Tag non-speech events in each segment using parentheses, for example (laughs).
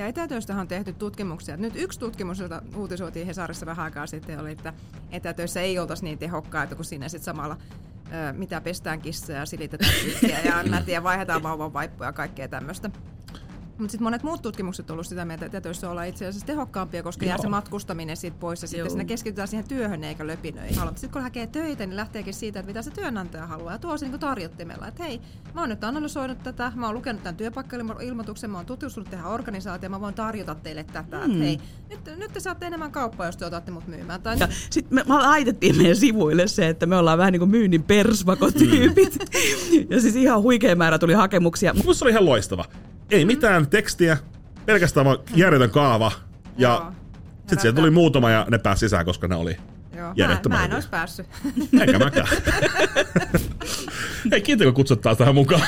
Ja etätyöstä on tehty tutkimuksia. Nyt yksi tutkimus, jota uutisoitiin Hesarissa vähän aikaa sitten, oli, että etätöissä ei oltaisi niin tehokkaita kuin siinä sitten samalla mitä pestään kissaa ja silitetään ja mä tiedän, vaihdetaan vauvan vaippuja ja kaikkea tämmöistä. Mutta sitten monet muut tutkimukset ovat olleet sitä mieltä, että töissä ollaan itse asiassa tehokkaampia, koska Joo. jää se matkustaminen siitä pois ja sitten Joo. sinne keskitytään siihen työhön eikä löpinöihin. Sitten kun hakee töitä, niin lähteekin siitä, että mitä se työnantaja haluaa ja tuo se niin tarjottimella, että hei, mä oon nyt analysoinut tätä, mä oon lukenut tämän työpaikkailmoituksen, mä oon tutustunut tähän organisaatioon, mä voin tarjota teille tätä, mm. että hei, nyt, nyt te saatte enemmän kauppaa, jos te otatte mut myymään. Tai... Sitten me, me laitettiin meidän sivuille se, että me ollaan vähän niin kuin myynnin persvakotyypit. (laughs) ja siis ihan huikea määrä tuli hakemuksia. Musta oli ihan loistava ei mitään tekstiä, pelkästään vaan järjetön kaava. Ja sitten sieltä tuli muutama ja ne pääsi sisään, koska ne oli Joo. Mä, mä en olisi päässyt. Eikä mäkään. (laughs) Ei kiitos, kun kutsut taas tähän mukaan.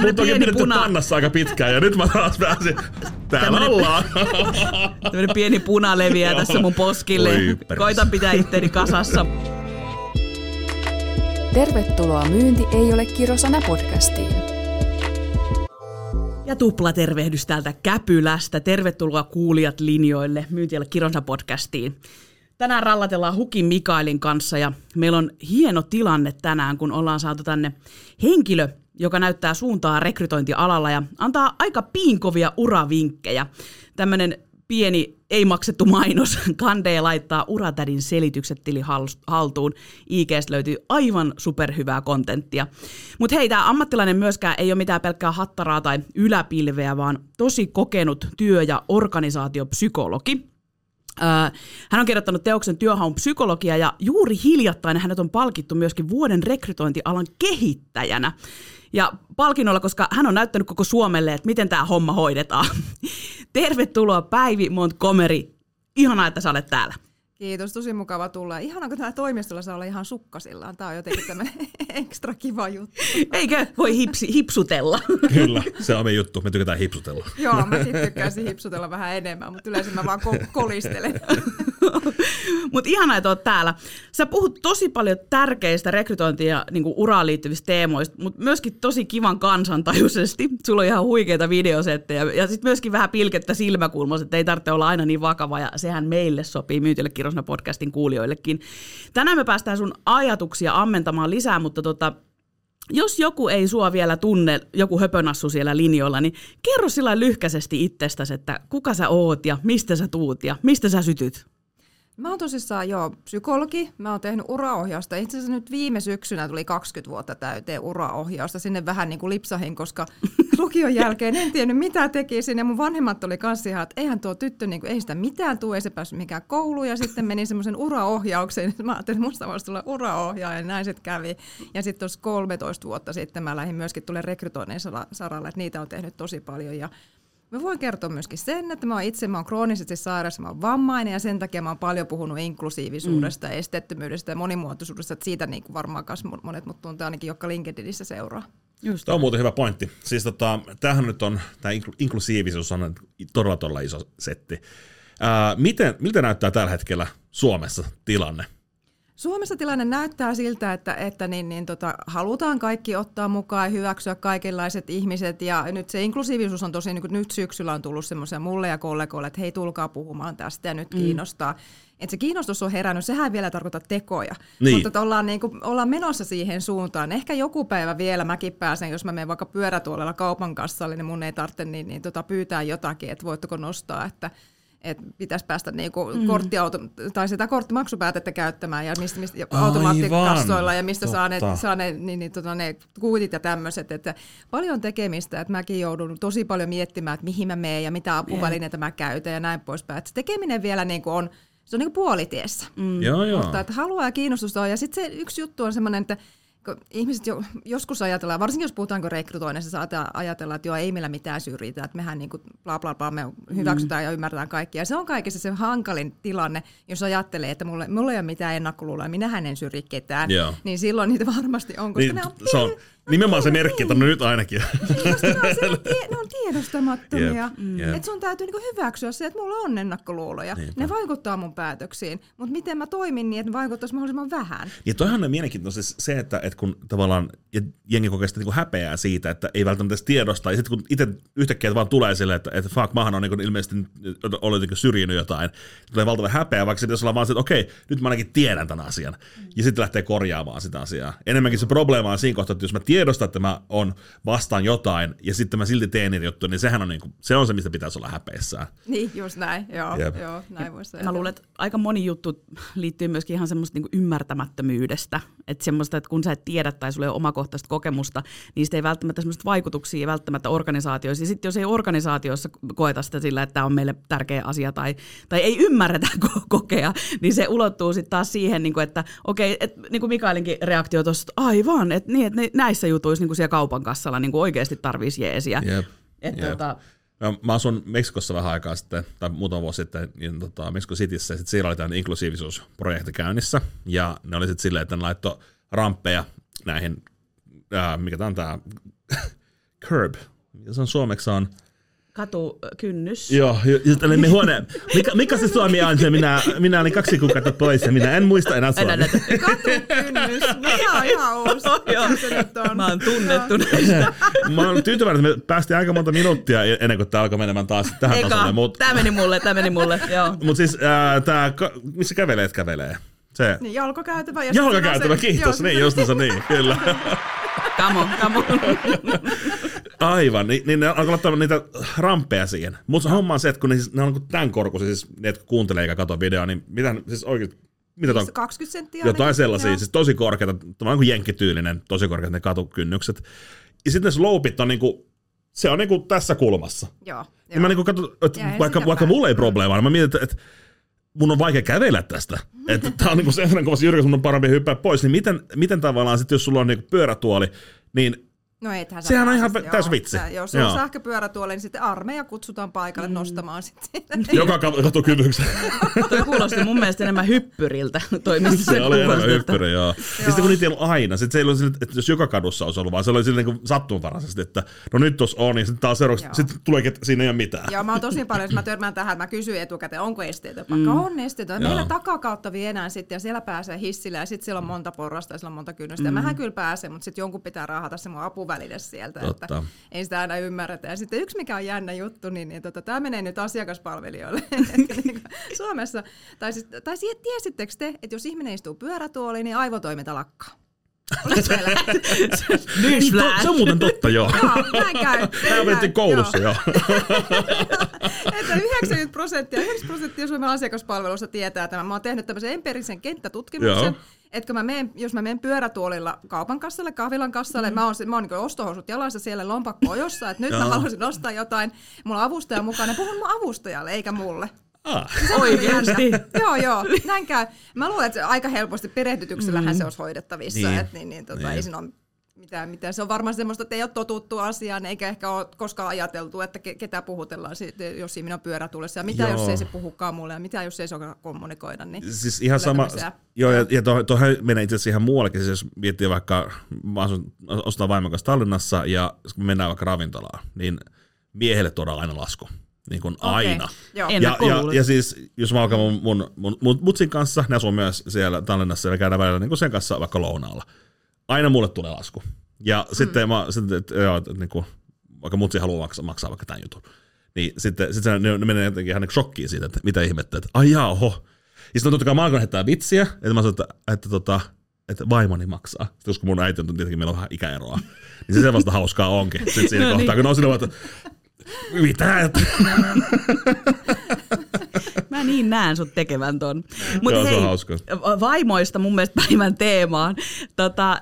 Mutta onkin pidetty puna... pannassa aika pitkään ja nyt mä taas pääsin. Täällä Tällainen... ollaan. (laughs) Tämmöinen pieni puna leviää tässä mun poskille. Koitan pitää itteeni kasassa. Tervetuloa Myynti ei ole kirosana podcastiin. Ja tuplatervehdys täältä Käpylästä. Tervetuloa kuulijat linjoille Myyntiellä Kironsa podcastiin. Tänään rallatellaan Hukin Mikaelin kanssa ja meillä on hieno tilanne tänään, kun ollaan saatu tänne henkilö, joka näyttää suuntaa rekrytointialalla ja antaa aika piinkovia uravinkkejä. Tämmöinen pieni ei maksettu mainos. (laughs) Kandee laittaa Uratädin selitykset tili haltuun. IGstä löytyy aivan superhyvää kontenttia. Mutta hei, tämä ammattilainen myöskään ei ole mitään pelkkää hattaraa tai yläpilveä, vaan tosi kokenut työ- ja organisaatiopsykologi. Hän on kirjoittanut teoksen työhaun psykologia ja juuri hiljattain hänet on palkittu myöskin vuoden rekrytointialan kehittäjänä. Ja palkinnolla, koska hän on näyttänyt koko Suomelle, että miten tämä homma hoidetaan. (laughs) Tervetuloa Päivi Montgomery. Ihanaa, että sä olet täällä. Kiitos, tosi mukava tulla. Ihana, kun täällä toimistolla saa olla ihan sukkasillaan. Tämä on jotenkin tämmöinen (laughs) ekstra kiva juttu. Eikö voi hipsi, hipsutella? Kyllä, se on meidän juttu. Me tykätään hipsutella. Joo, mä tykkäisin hipsutella vähän enemmän, mutta yleensä mä vaan ko- kolistelen. (laughs) (laughs) mutta ihanaa, että oot täällä. Sä puhut tosi paljon tärkeistä rekrytointia ja niinku uraan liittyvistä teemoista, mutta myöskin tosi kivan kansantajuisesti. (laughs) Sulla on ihan huikeita videosettejä ja sitten myöskin vähän pilkettä silmäkulmassa, että ei tarvitse olla aina niin vakava ja sehän meille sopii myytille Kirosna podcastin kuulijoillekin. Tänään me päästään sun ajatuksia ammentamaan lisää, mutta tota, jos joku ei sua vielä tunne, joku höpönassu siellä linjoilla, niin kerro sillä lyhkäisesti itsestäsi, että kuka sä oot ja mistä sä tuut ja mistä sä sytyt. Mä oon tosissaan jo psykologi. Mä oon tehnyt uraohjausta. Itse asiassa nyt viime syksynä tuli 20 vuotta täyteen uraohjausta. Sinne vähän niin kuin lipsahin, koska (laughs) lukion jälkeen en tiennyt mitä tekisin. Ja mun vanhemmat oli kanssa ihan, että eihän tuo tyttö, niin kuin, ei sitä mitään tule, ei se päässyt mikään kouluun. Ja sitten menin semmoisen uraohjaukseen. Mä ajattelin, että musta voisi tulla uraohjaaja ja näin sitten kävi. Ja sitten tuossa 13 vuotta sitten mä lähdin myöskin tulle rekrytoinnin saralle, että niitä on tehnyt tosi paljon. Ja Mä voin kertoa myöskin sen, että mä oon itse mä oon kroonisesti sairas, mä oon vammainen ja sen takia mä oon paljon puhunut inklusiivisuudesta, mm. esteettömyydestä ja monimuotoisuudesta, että siitä niin kuin varmaan monet mut tuntee ainakin, jotka LinkedInissä seuraa. Just. Tämä on muuten hyvä pointti. Siis tota, tämähän nyt on, tämä inklusiivisuus on todella todella iso setti. Ää, miten, miltä näyttää tällä hetkellä Suomessa tilanne? Suomessa tilanne näyttää siltä, että, että niin, niin, tota, halutaan kaikki ottaa mukaan ja hyväksyä kaikenlaiset ihmiset. Ja nyt se inklusiivisuus on tosi, niin kuin nyt syksyllä on tullut semmoisia mulle ja kollegoille, että hei tulkaa puhumaan tästä ja nyt mm. kiinnostaa. Että se kiinnostus on herännyt, sehän ei vielä tarkoita tekoja, niin. mutta että ollaan, niin kuin, ollaan menossa siihen suuntaan. Ehkä joku päivä vielä mäkin pääsen, jos mä menen vaikka pyörätuolella kaupan kassalle, niin mun ei tarvitse niin, niin, tota, pyytää jotakin, että voitteko nostaa, että – että pitäisi päästä niinku mm. korttiauto, tai sitä korttimaksupäätettä käyttämään ja mistä, mistä automaattikassoilla ja mistä saa ne, saa ne, niin, niin, tota, ne kuitit ja tämmöiset. Että paljon tekemistä, että mäkin joudun tosi paljon miettimään, että mihin mä menen ja mitä apuvälineitä yeah. mä käytän ja näin poispäin. Että se tekeminen vielä niinku on, se on niinku puolitiessä. Mm. Joo, joo. Mutta että haluaa ja kiinnostusta on. Ja sitten se yksi juttu on semmoinen, että ihmiset jo, joskus ajatellaan, varsinkin jos puhutaan rekrytoinnista, saattaa ajatella, että joo, ei meillä mitään syrjitä, että mehän niin kuin bla bla bla, me hyväksytään mm. ja ymmärretään kaikkia. Ja se on kaikessa se hankalin tilanne, jos ajattelee, että mulle, mulla ei ole mitään ennakkoluuloja, minähän en syrji ketään, joo. niin silloin niitä varmasti on, koska niin, ne on se on, Nimenomaan se merkki, että no nyt ainakin. Koska ne on, siellä tie, ne on tiedostamattomia. Jep, jep. Että sun täytyy niinku hyväksyä se, että mulla on ennakkoluuloja. Niinpä. Ne vaikuttaa mun päätöksiin. Mutta miten mä toimin niin, että ne vaikuttaisi mahdollisimman vähän. Ja toihan on mielenkiintoista siis se, että, että kun tavallaan jengi kokee sitä niin kuin häpeää siitä, että ei välttämättä tiedosta, ja sitten kun itse yhtäkkiä vaan tulee silleen, että, että fuck, maahan on niin kuin ilmeisesti ollut niin kuin syrjinyt jotain, tulee valtava häpeä, vaikka se pitäisi olla vaan se, että okei, nyt mä ainakin tiedän tämän asian, ja sitten lähtee korjaamaan sitä asiaa. Enemmänkin se probleema on siinä kohtaa, että jos mä tiedostan, että mä on vastaan jotain, ja sitten mä silti teen niitä juttuja, niin sehän on, niin kuin, se on se, mistä pitäisi olla häpeissään. Niin, just näin. Joo, Jep. joo näin voisi Mä luulen, että aika moni juttu liittyy myöskin ihan semmoista niinku ymmärtämättömyydestä. Että semmoista, että kun sä et tiedä tai sulla ei ole omakohtaista kokemusta, niistä ei välttämättä semmoista vaikutuksia ja välttämättä organisaatioissa. Ja sitten jos ei organisaatiossa koeta sitä sillä, että tämä on meille tärkeä asia tai, tai ei ymmärretä (laughs) ko- kokea, niin se ulottuu sitten taas siihen, niinku, että okei, et, niin kuin Mikailinkin reaktio tuossa, että aivan, että niin, et ne- näissä jutuissa niin kuin siellä kaupan kassalla niin kuin oikeasti tarvitsisi jeesiä. Jep. Että Jep. tota, Mä, mä asun Meksikossa vähän aikaa sitten, tai muutama vuosi sitten, niin tota, Mexico Cityssä, ja sit siellä oli tämän inklusiivisuusprojekti käynnissä, ja ne oli sitten silleen, että ne laittoi ramppeja näihin, ää, mikä tämä on tämä, (laughs) curb, se on suomeksi on, katukynnys. Joo, ja sitten oli me huone, mikä, mikä se suomi on se, minä, minä olin kaksi kuukautta pois, ja minä en muista enää suomea. Katukynnys. Mikä on ihan uusi. Joo. Mikä se nyt on? Mä oon tunnettu näistä. (laughs) Mä oon tyytyväinen, että me päästiin aika monta minuuttia ennen kuin tämä alkoi menemään taas tähän Eka, tasolle, mutta tää meni mulle, tää meni mulle, (laughs) joo. mut siis tää, ka- missä kävelee, kävelee? Se, Niin, jalkakäytävä. Ja se- kiitos, joo, niin justiinsa niin, kyllä. Come on, come on. Aivan, niin, niin ne alkoi laittaa niitä ramppeja siihen. Mutta homma on se, että kun ne, siis, ne on niin tämän korkuisia, siis ne, jotka kuuntelee eikä katso videoa, niin mitä, siis oikein, mitä toi, 20 senttiä. jotain ainakin, sellaisia, joo. siis tosi korkeita, tavallaan kuin jenkkityylinen, tosi korkeat ne katukynnykset. Ja sitten ne sloupit on niinku, se on niinku tässä kulmassa. Joo. Ja mä niinku katson, että Ja vaikka, vaikka mulla ei probleemaa, niin mä mietin, että, että mun on vaikea kävellä tästä. Että tää on niinku sen verran kovassa jyrkäs, mun on parempi hyppää pois. Niin miten, miten tavallaan sitten, jos sulla on niinku pyörätuoli, niin No ethän Sehän on ihan pääse, täys joo. vitsi. Sä- Jos on Joo. sähköpyörätuoli, niin sitten armeija kutsutaan paikalle Mm. nostamaan sitten. (laughs) joka kat- katukynnyksen. (laughs) Toi kuulosti mun mielestä enemmän hyppyriltä, toi mistä Se oli enemmän hyppyri, joo. Ja sitten kun niitä ei ollut aina, sitten se ei ollut sille, että jos joka kadussa olisi ollut, vaan se oli sille niin sattumanvaraisesti, että no nyt tos on, niin sitten taas seuraavaksi, Joo. sitten tuleekin, että siinä ei ole mitään. Joo, mä oon tosi paljon, jos mä törmään tähän, että mä kysyn etukäteen, onko esteitä. Vaikka mm. on esteitä. Meillä Joo. takakautta viedään sitten ja siellä pääsee hissillä ja sitten siellä on monta porrasta ja siellä on monta kynnystä. Mm. Ja mähän kyllä pääsen, mutta sitten jonkun pitää rahata se mun apuväline sieltä. Totta. Että ei sitä aina ymmärretä. Ja sitten yksi, mikä on jännä juttu, niin, niin tota, tämä menee nyt asiakaspalvelijoille. (laughs) Että niin kuin Suomessa, tai, siis, tai tiesittekö te, että jos ihminen istuu pyörätuoliin, niin aivotoiminta lakkaa? Oliko? Niin, se on muuten totta, joo. Joo, näin käy. Tämä koulussa, joo. (laughs) että 90 prosenttia, 90 prosenttia Suomen asiakaspalvelusta tietää tämän. Mä oon tehnyt tämmöisen empiirisen kenttätutkimuksen, Joo. että mä menen, jos mä menen pyörätuolilla kaupan kassalle, kahvilan kassalle, mm. mä oon, mä oon niin ostohousut jalassa siellä lompakko ojossa, että nyt mä haluaisin ostaa jotain. Mulla on avustaja mukana, puhun mun avustajalle eikä mulle. Ah. Oikeasti. joo, joo, näin käy. Mä luulen, että se aika helposti perehdytyksellähän se olisi hoidettavissa. Niin. Et, niin, niin, tota, Niin. Ei siinä ole mitään, mitään. Se on varmaan semmoista, että ei ole totuttu asiaan, eikä ehkä ole koskaan ajateltu, että ke, ketä puhutellaan, jos siinä on pyörätulessa. Ja mitä Joo. jos ei se puhukaan mulle, ja mitä jos ei se osaa kommunikoida. Niin Siis ihan sama, tämmöisiä- joo, ja, ja tuohon to, menee itse asiassa ihan muuallekin, siis jos miettii vaikka, mä asun, ostan vaimon kanssa Tallinnassa, ja kun me mennään vaikka ravintolaan, niin miehelle tuodaan aina lasku, niin kuin aina. Joo. Ja, ja, ja, siis, jos mä alkan mun, mun, mun, mun mutsin kanssa, ne asuu myös siellä Tallinnassa, ja käydään välillä niin kuin sen kanssa vaikka lounaalla. Aina mulle tulee lasku. Ja mm. sitten mä, sitten, että, joo, että, niin kuin, vaikka mutsi haluaa maksaa, maksaa vaikka tämän jutun, niin sitten, sitten se, ne, ne menee jotenkin ihan shokkiin siitä, että mitä ihmettä, että ai jaa, oho. Ja sitten totta kai mä alkoin heittää vitsiä, että mä sanoin, että, että, tota, että vaimoni maksaa. Sitten koska mun äiti on tietenkin, meillä on vähän ikäeroa, niin se vasta hauskaa onkin. Sitten siinä No kohtaa, niin. kun on silleen, että mitä? (laughs) Mä niin näen sut tekevän ton. Mut Joo, se on hei, hauska. vaimoista mun mielestä päivän teemaan. Tota, äh,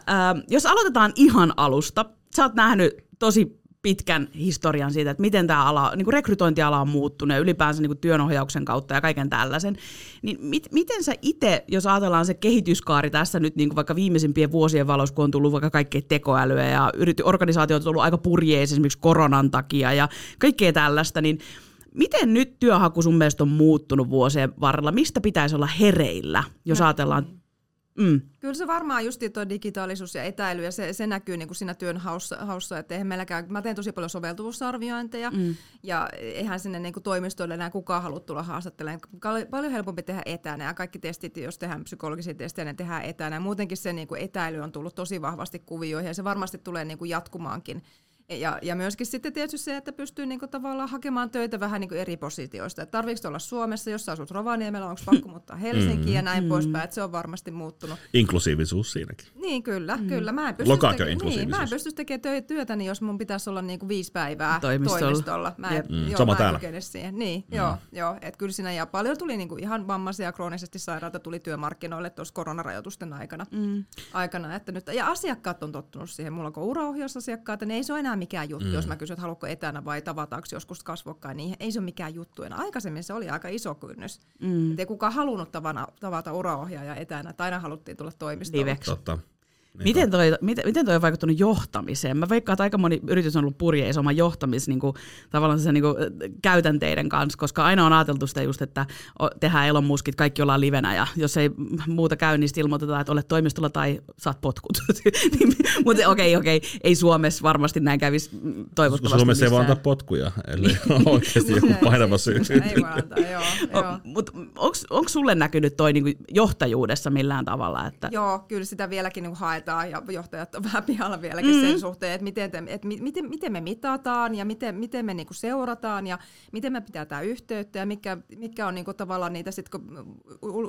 jos aloitetaan ihan alusta, sä oot nähnyt tosi pitkän historian siitä, että miten tämä ala, niin kuin rekrytointiala on muuttunut ja ylipäänsä niin kuin työnohjauksen kautta ja kaiken tällaisen. Niin mit, miten sä itse, jos ajatellaan se kehityskaari tässä nyt niin kuin vaikka viimeisimpien vuosien valossa, kun on tullut vaikka kaikkea tekoälyä ja yrity, organisaatiot on ollut aika purjeissa esimerkiksi koronan takia ja kaikkea tällaista, niin Miten nyt työhaku sun mielestä on muuttunut vuosien varrella? Mistä pitäisi olla hereillä, jos ajatellaan Mm. Kyllä se varmaan just tuo digitaalisuus ja etäily, ja se, se näkyy niin kuin siinä työn haussa, haussa että eihän meilläkään, mä teen tosi paljon soveltuvuusarviointeja, mm. ja eihän sinne niin kuin toimistoille enää kukaan halua tulla haastattelemaan. Paljon helpompi tehdä etänä, ja kaikki testit, jos tehdään psykologisia testejä, ne tehdään etänä. Muutenkin se niin kuin etäily on tullut tosi vahvasti kuvioihin, ja se varmasti tulee niin kuin jatkumaankin ja, ja myöskin sitten tietysti se, että pystyy niinku tavallaan hakemaan töitä vähän niinku eri positioista. Tarvitsetko olla Suomessa, jos sä asut Rovaniemellä, onko pakko muuttaa Helsinkiin mm, ja näin mm. poispäin, että se on varmasti muuttunut. Inklusiivisuus siinäkin. Niin, kyllä, mm. kyllä. Mä en pysty, teke- niin, mä en pysty tekemään työtä, niin jos mun pitäisi olla niinku viisi päivää toimistolla. toimistolla. Mä en, mm. joo, Sama mä täällä. Siihen. Niin, mm. joo, joo. Et kyllä siinä ja paljon tuli niinku ihan vammaisia ja kroonisesti sairaita tuli työmarkkinoille tuossa koronarajoitusten aikana. Mm. aikana että nyt, ja asiakkaat on tottunut siihen. Mulla on uraohjausasiakkaat, niin ei se ole enää mikään juttu, mm. jos mä kysyn, että haluatko etänä vai tavataanko joskus kasvokkain, niin ei se ole mikään juttu. Ja aikaisemmin se oli aika iso kynnys. Mm. ei kukaan halunnut tavana, tavata uraohjaajaa etänä, tai aina haluttiin tulla toimistoon. Totta. Niin miten, toi, miten, miten toi on vaikuttanut johtamiseen? Mä veikkaan, että aika moni yritys on ollut purjeissa oman johtamis niin kuin, tavallaan se niin kuin, käytänteiden kanssa, koska aina on ajateltu sitä just, että tehdään elonmuskit, kaikki ollaan livenä ja jos ei muuta käy, niin ilmoitetaan, että olet toimistolla tai saat potkut. (laughs) Niin, Mutta okei, okay, okei, okay. ei Suomessa varmasti näin kävisi toivottavasti Suomessa missään. ei voi antaa potkuja, eli oikeasti joku painava syy. ei voi antaa, joo. joo. Mutta onko sulle näkynyt toi niin johtajuudessa millään tavalla? Että... Joo, kyllä sitä vieläkin niin haetaan haetaan ja johtajat on (laughs) vähän pihalla vieläkin mm-hmm. sen suhteen, että miten, te, että miten, miten me mitataan ja miten, miten me niinku seurataan ja miten me pitää yhteyttä ja mitkä, mitkä on niinku tavallaan niitä, sit, kun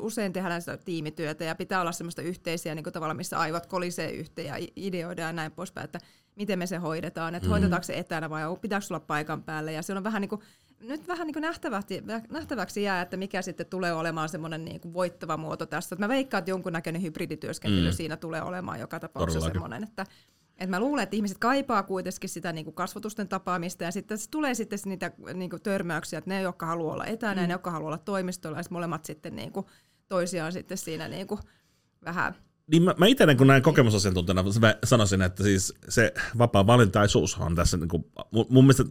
usein tehdään sitä tiimityötä ja pitää olla semmoista yhteisiä niinku tavallaan, missä aivot kolisee yhteen ja ideoidaan ja näin poispäin, että miten me se hoidetaan, että mm-hmm. hoidetaanko se etänä vai pitääkö olla paikan päällä ja se on vähän niin kuin nyt vähän niin kuin nähtäväksi, nähtäväksi jää, että mikä sitten tulee olemaan semmoinen niin kuin voittava muoto tässä. Mä veikkaan, että jonkunnäköinen hybridityöskentely mm. siinä tulee olemaan joka tapauksessa semmoinen, että et mä luulen, että ihmiset kaipaa kuitenkin sitä niin kuin kasvotusten tapaamista ja sitten se tulee sitten niitä niin kuin törmäyksiä, että ne, jotka haluaa olla etänä mm. ja ne, jotka haluaa olla toimistolla ja molemmat sitten niin kuin toisiaan sitten siinä niin kuin vähän niin mä, mä itse kun näin kokemusasiantuntijana sanoisin, että siis se vapaa valintaisuus on tässä niin kuin, mun mielestä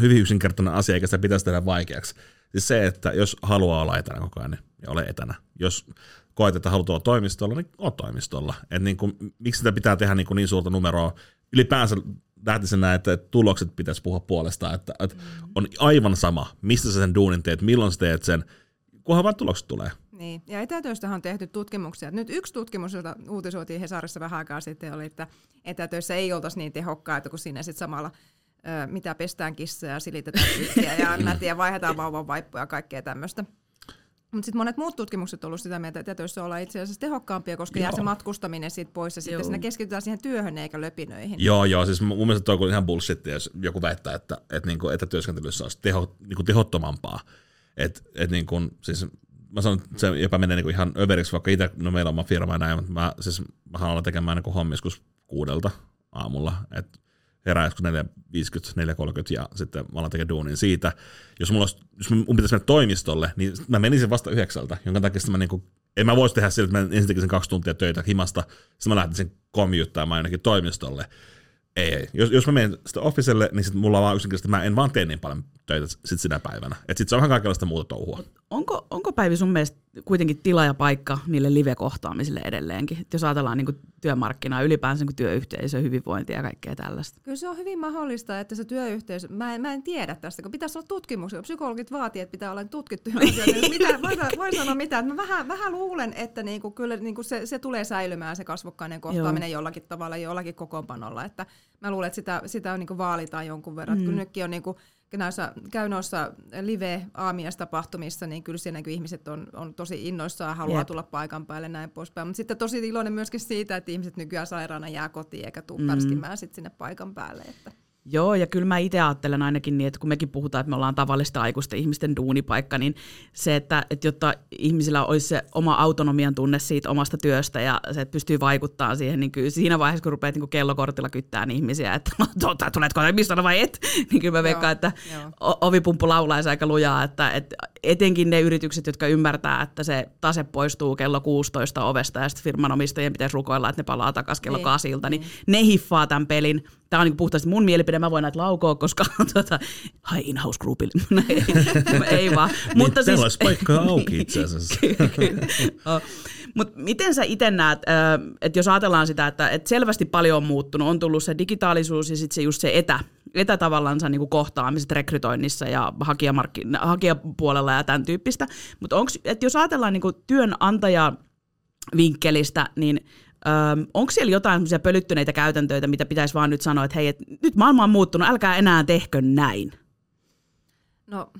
hyvin yksinkertainen asia, eikä sitä pitäisi tehdä vaikeaksi. Siis se, että jos haluaa olla etänä koko ajan, niin ole etänä. Jos koet, että haluat olla toimistolla, niin ole toimistolla. Et niin kuin, miksi sitä pitää tehdä niin, kuin niin suurta numeroa? Ylipäänsä lähtisin näin, että tulokset pitäisi puhua puolestaan, että, että mm. on aivan sama, mistä sä sen duunin teet, milloin sä teet sen, kunhan vaan tulokset tulee. Niin, ja etätöistä on tehty tutkimuksia. Nyt yksi tutkimus, jota uutisoitiin Hesarissa vähän aikaa sitten, oli, että etätöissä ei oltaisi niin tehokkaita kuin siinä sitten samalla ö, mitä pestään kissaa ja silitetään ja (clears throat) mä tiedän, vaihdetaan vauvan vaippuja ja kaikkea tämmöistä. Mutta sitten monet muut tutkimukset ovat olleet sitä mieltä, että etätöissä ollaan itse asiassa tehokkaampia, koska joo. jää se matkustaminen siitä pois ja sitten siinä keskitytään siihen työhön eikä löpinöihin. Joo, joo, siis mun mielestä toi on ihan bullshit, jos joku väittää, että, että niinku etätyöskentelyssä olisi teho, niinku tehottomampaa. Et, et niinku, siis mä sanon, että se jopa menee niinku ihan överiksi, vaikka itse, no meillä on oma firma ja näin, mutta mä, siis, mä haluan tekemään niinku hommia kuudelta aamulla, että herää joskus 4.50, 4.30 ja sitten mä alan tekemään duunin siitä. Jos, mulla olisi, jos mun pitäisi mennä toimistolle, niin mä menisin vasta yhdeksältä, jonka takia mä niinku, en mä voisi tehdä sillä, että mä ensin tekisin kaksi tuntia töitä himasta, sitten mä lähtisin komjuttamaan ainakin toimistolle. Ei, ei. Jos, jos mä menen sitten officelle, niin sit mulla on vaan yksinkertaisesti, mä en vaan tee niin paljon töitä sit sinä päivänä. Et sit se on vähän kaikenlaista muuta touhua. Onko, onko Päivi sun mielestä kuitenkin tila ja paikka niille live-kohtaamisille edelleenkin? Et jos ajatellaan niin työmarkkinaa, ylipäänsä niin työyhteisö, hyvinvointia ja kaikkea tällaista. Kyllä se on hyvin mahdollista, että se työyhteisö, mä en, mä en tiedä tästä, kun pitäisi olla tutkimuksia. Psykologit vaatii, että pitää olla asioita. mitä, voi, voi sanoa mitä, mä vähän, vähän luulen, että niinku, kyllä niinku se, se, tulee säilymään se kasvokkainen kohtaaminen Joo. jollakin tavalla, jollakin kokoonpanolla. Että mä luulen, että sitä, sitä niinku vaalitaan jonkun verran. Mm. Kyllä nytkin on niinku, näissä, käy noissa live-aamiastapahtumissa, niin kyllä siinä ihmiset on, on tosi innoissaan ja haluaa Jep. tulla paikan päälle näin poispäin. Mutta sitten tosi iloinen myöskin siitä, että ihmiset nykyään sairaana jää kotiin eikä tule mm. sitten sinne paikan päälle. Että. Joo, ja kyllä mä itse ajattelen ainakin niin, että kun mekin puhutaan, että me ollaan tavallista aikuisten ihmisten duunipaikka, niin se, että, että jotta ihmisillä olisi se oma autonomian tunne siitä omasta työstä ja se, että pystyy vaikuttamaan siihen, niin kyllä siinä vaiheessa, kun rupeat niin kellokortilla kyttään ihmisiä, että (laughs) no, tuota, tuletko mistä vai et, (laughs) niin kyllä mä veikkaan, että ovipumppu laulaisi aika lujaa, että, että etenkin ne yritykset, jotka ymmärtää, että se tase poistuu kello 16 ovesta ja sitten firman omistajien pitäisi rukoilla, että ne palaa takaisin kello Niin, 8, niin, niin. ne hiffaa tämän pelin. Tämä on niin puhtaasti mun mielipide, mä voin näitä laukoa, koska (laughs) tuota, hai in-house groupille. (laughs) No ei, (laughs) ei vaan. Mutta niin, siis, olisi paikkaa auki itse asiassa. mutta miten sä itse näet, että jos ajatellaan sitä, että, että selvästi paljon on muuttunut, on tullut se digitaalisuus ja sitten se just se etä, etä tavallaan niin kohtaamiset rekrytoinnissa ja hakijamarkki- hakijapuolella ja tämän tyyppistä. Mutta jos ajatellaan niin kuin työnantaja vinkkelistä, niin onko siellä jotain pölyttyneitä käytäntöitä, mitä pitäisi vaan nyt sanoa, että hei, et nyt maailma on muuttunut, älkää enää tehkö näin? No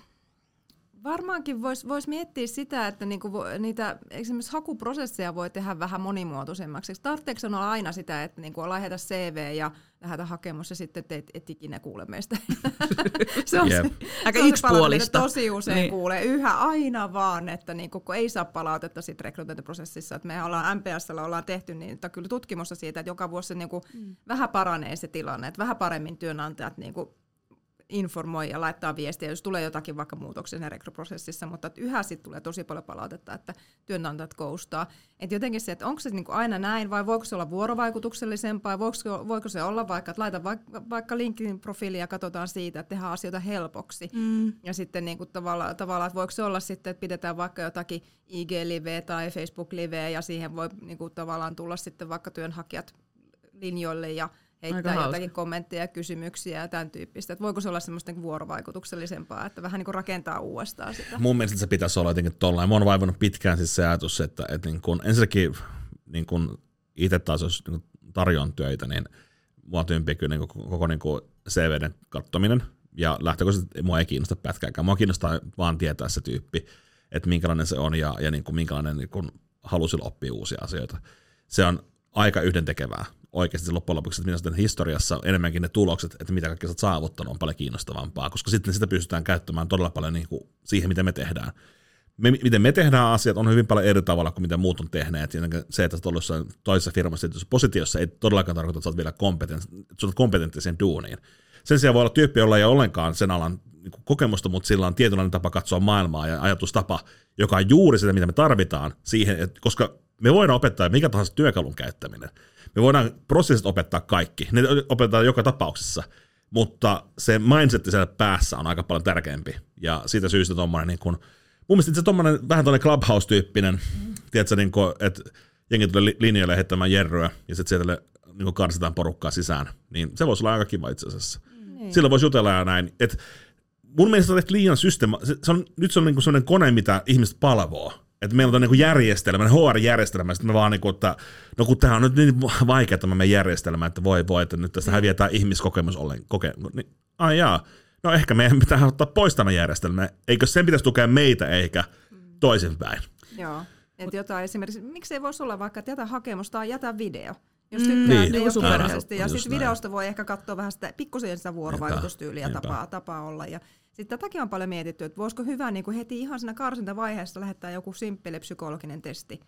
varmaankin voisi vois miettiä sitä, että niinku vo, niitä esimerkiksi hakuprosesseja voi tehdä vähän monimuotoisemmaksi. Tarvitseeko olla aina sitä, että niinku lähetä CV ja lähetä hakemus ja sitten te et, et ikinä kuule meistä. (laughs) se on Jep. se, Aika se on se yksipuolista. mitä tosi usein Niin. kuulee. Yhä aina vaan, että niinku, kun ei saa palautetta siitä rekrytointiprosessissa. Että me ollaan MPSllä ollaan tehty niin, että kyllä tutkimusta siitä, että joka vuosi se niinku, mm. vähän paranee se tilanne. Että vähän paremmin työnantajat niinku, informoi ja laittaa viestiä, jos tulee jotakin vaikka muutoksia siinä rekryprosessissa, mutta että yhä sitten tulee tosi paljon palautetta, että työnantajat koustaa. Et jotenkin se, että onko se niinku aina näin vai voiko se olla vuorovaikutuksellisempaa, voiko, se- voiko se olla vaikka, että laita vaikka, vaikka LinkedIn profiili ja katsotaan siitä, että tehdään asioita helpoksi. Mm. Ja sitten niinku tavallaan, tavalla, että voiko se olla sitten, että pidetään vaikka jotakin IG-liveä tai Facebook-liveä ja siihen voi niinku tavallaan tulla sitten vaikka työnhakijat linjoille ja heittää hauska. jotakin kommentteja, kysymyksiä ja tämän tyyppistä. Että voiko se olla semmoista niinku vuorovaikutuksellisempaa, että vähän niin kuin rakentaa uudestaan sitä. Mun mielestä se pitäisi olla jotenkin tollain. Mua on vaivannut pitkään siis se ajatus, että, että niin kun, ensinnäkin niin kun itse taas jos niin tarjoan töitä, niin mua tympii kyllä niin koko, koko niin CVden kattominen. Ja lähtökohtaisesti mua ei kiinnosta pätkääkään. Mua kiinnostaa vaan tietää se tyyppi, että minkälainen se on ja, ja niin kuin minkälainen niin kuin halu sillä oppia uusia asioita. Se on aika yhdentekevää oikeasti loppujen lopuksi, että minä sitten historiassa enemmänkin ne tulokset, että mitä kaikki sä saavuttanut, on paljon kiinnostavampaa, koska sitten sitä pystytään käyttämään todella paljon niin kuin siihen, miten me tehdään. Me, miten me tehdään asiat on hyvin paljon eri tavalla kuin mitä muut on tehneet. Ja se, että sä oot toisessa firmassa tietyssä positiossa, ei todellakaan tarkoita, että sä oot vielä kompetent, että sä oot kompetentti siihen duuniin. Sen sijaan voi olla tyyppi, jolla ei ollenkaan sen alan niin kuin kokemusta, mutta sillä on tietynlainen tapa katsoa maailmaa ja ajatustapa, joka on juuri sitä, mitä me tarvitaan siihen, että, koska me voidaan opettaa mikä tahansa työkalun käyttäminen. Me voidaan prosessit opettaa kaikki, ne opetetaan joka tapauksessa, mutta se mindset siellä päässä on aika paljon tärkeämpi. Ja siitä syystä tuommoinen, niin kun, mun mielestä se tuommoinen vähän tuonne Clubhouse-tyyppinen, mm. tiedätkö, niin kun, että jengi tulee li- linjoille heittämään jerryä ja sitten sieltä niin karsitaan porukkaa sisään, niin se voisi olla aika kiva itse asiassa. Mm. Silloin voisi jutella ja näin. Et mun mielestä on liian systeema, se, se on, nyt se on niin sellainen kone, mitä ihmiset palvoo. Että meillä on niin järjestelmä, HR-järjestelmä, sitten me vaan niin kuin, että no kun tämä on nyt niin vaikea tämä meidän järjestelmä, että voi voi, että nyt tästä häviää ihmiskokemus ollen, koke, niin, ai jaa, no ehkä meidän pitää ottaa pois tämä järjestelmä, eikö sen pitäisi tukea meitä eikä toisinpäin. Joo. Että jotain esimerkiksi, miksei voisi olla vaikka, että jätä hakemus tai jätä video. Jos Mm, tykkää niin, niin, just näin. jokaisesti. Ja sitten näin. videosta voi ehkä katsoa vähän sitä pikkusen sitä vuorovaikutustyyliä tapaa, tapaa olla. Ja sitten tätäkin on paljon mietitty, että voisiko hyvä niin kuin heti ihan siinä karsintavaiheessa lähettää joku simppeli psykologinen testi,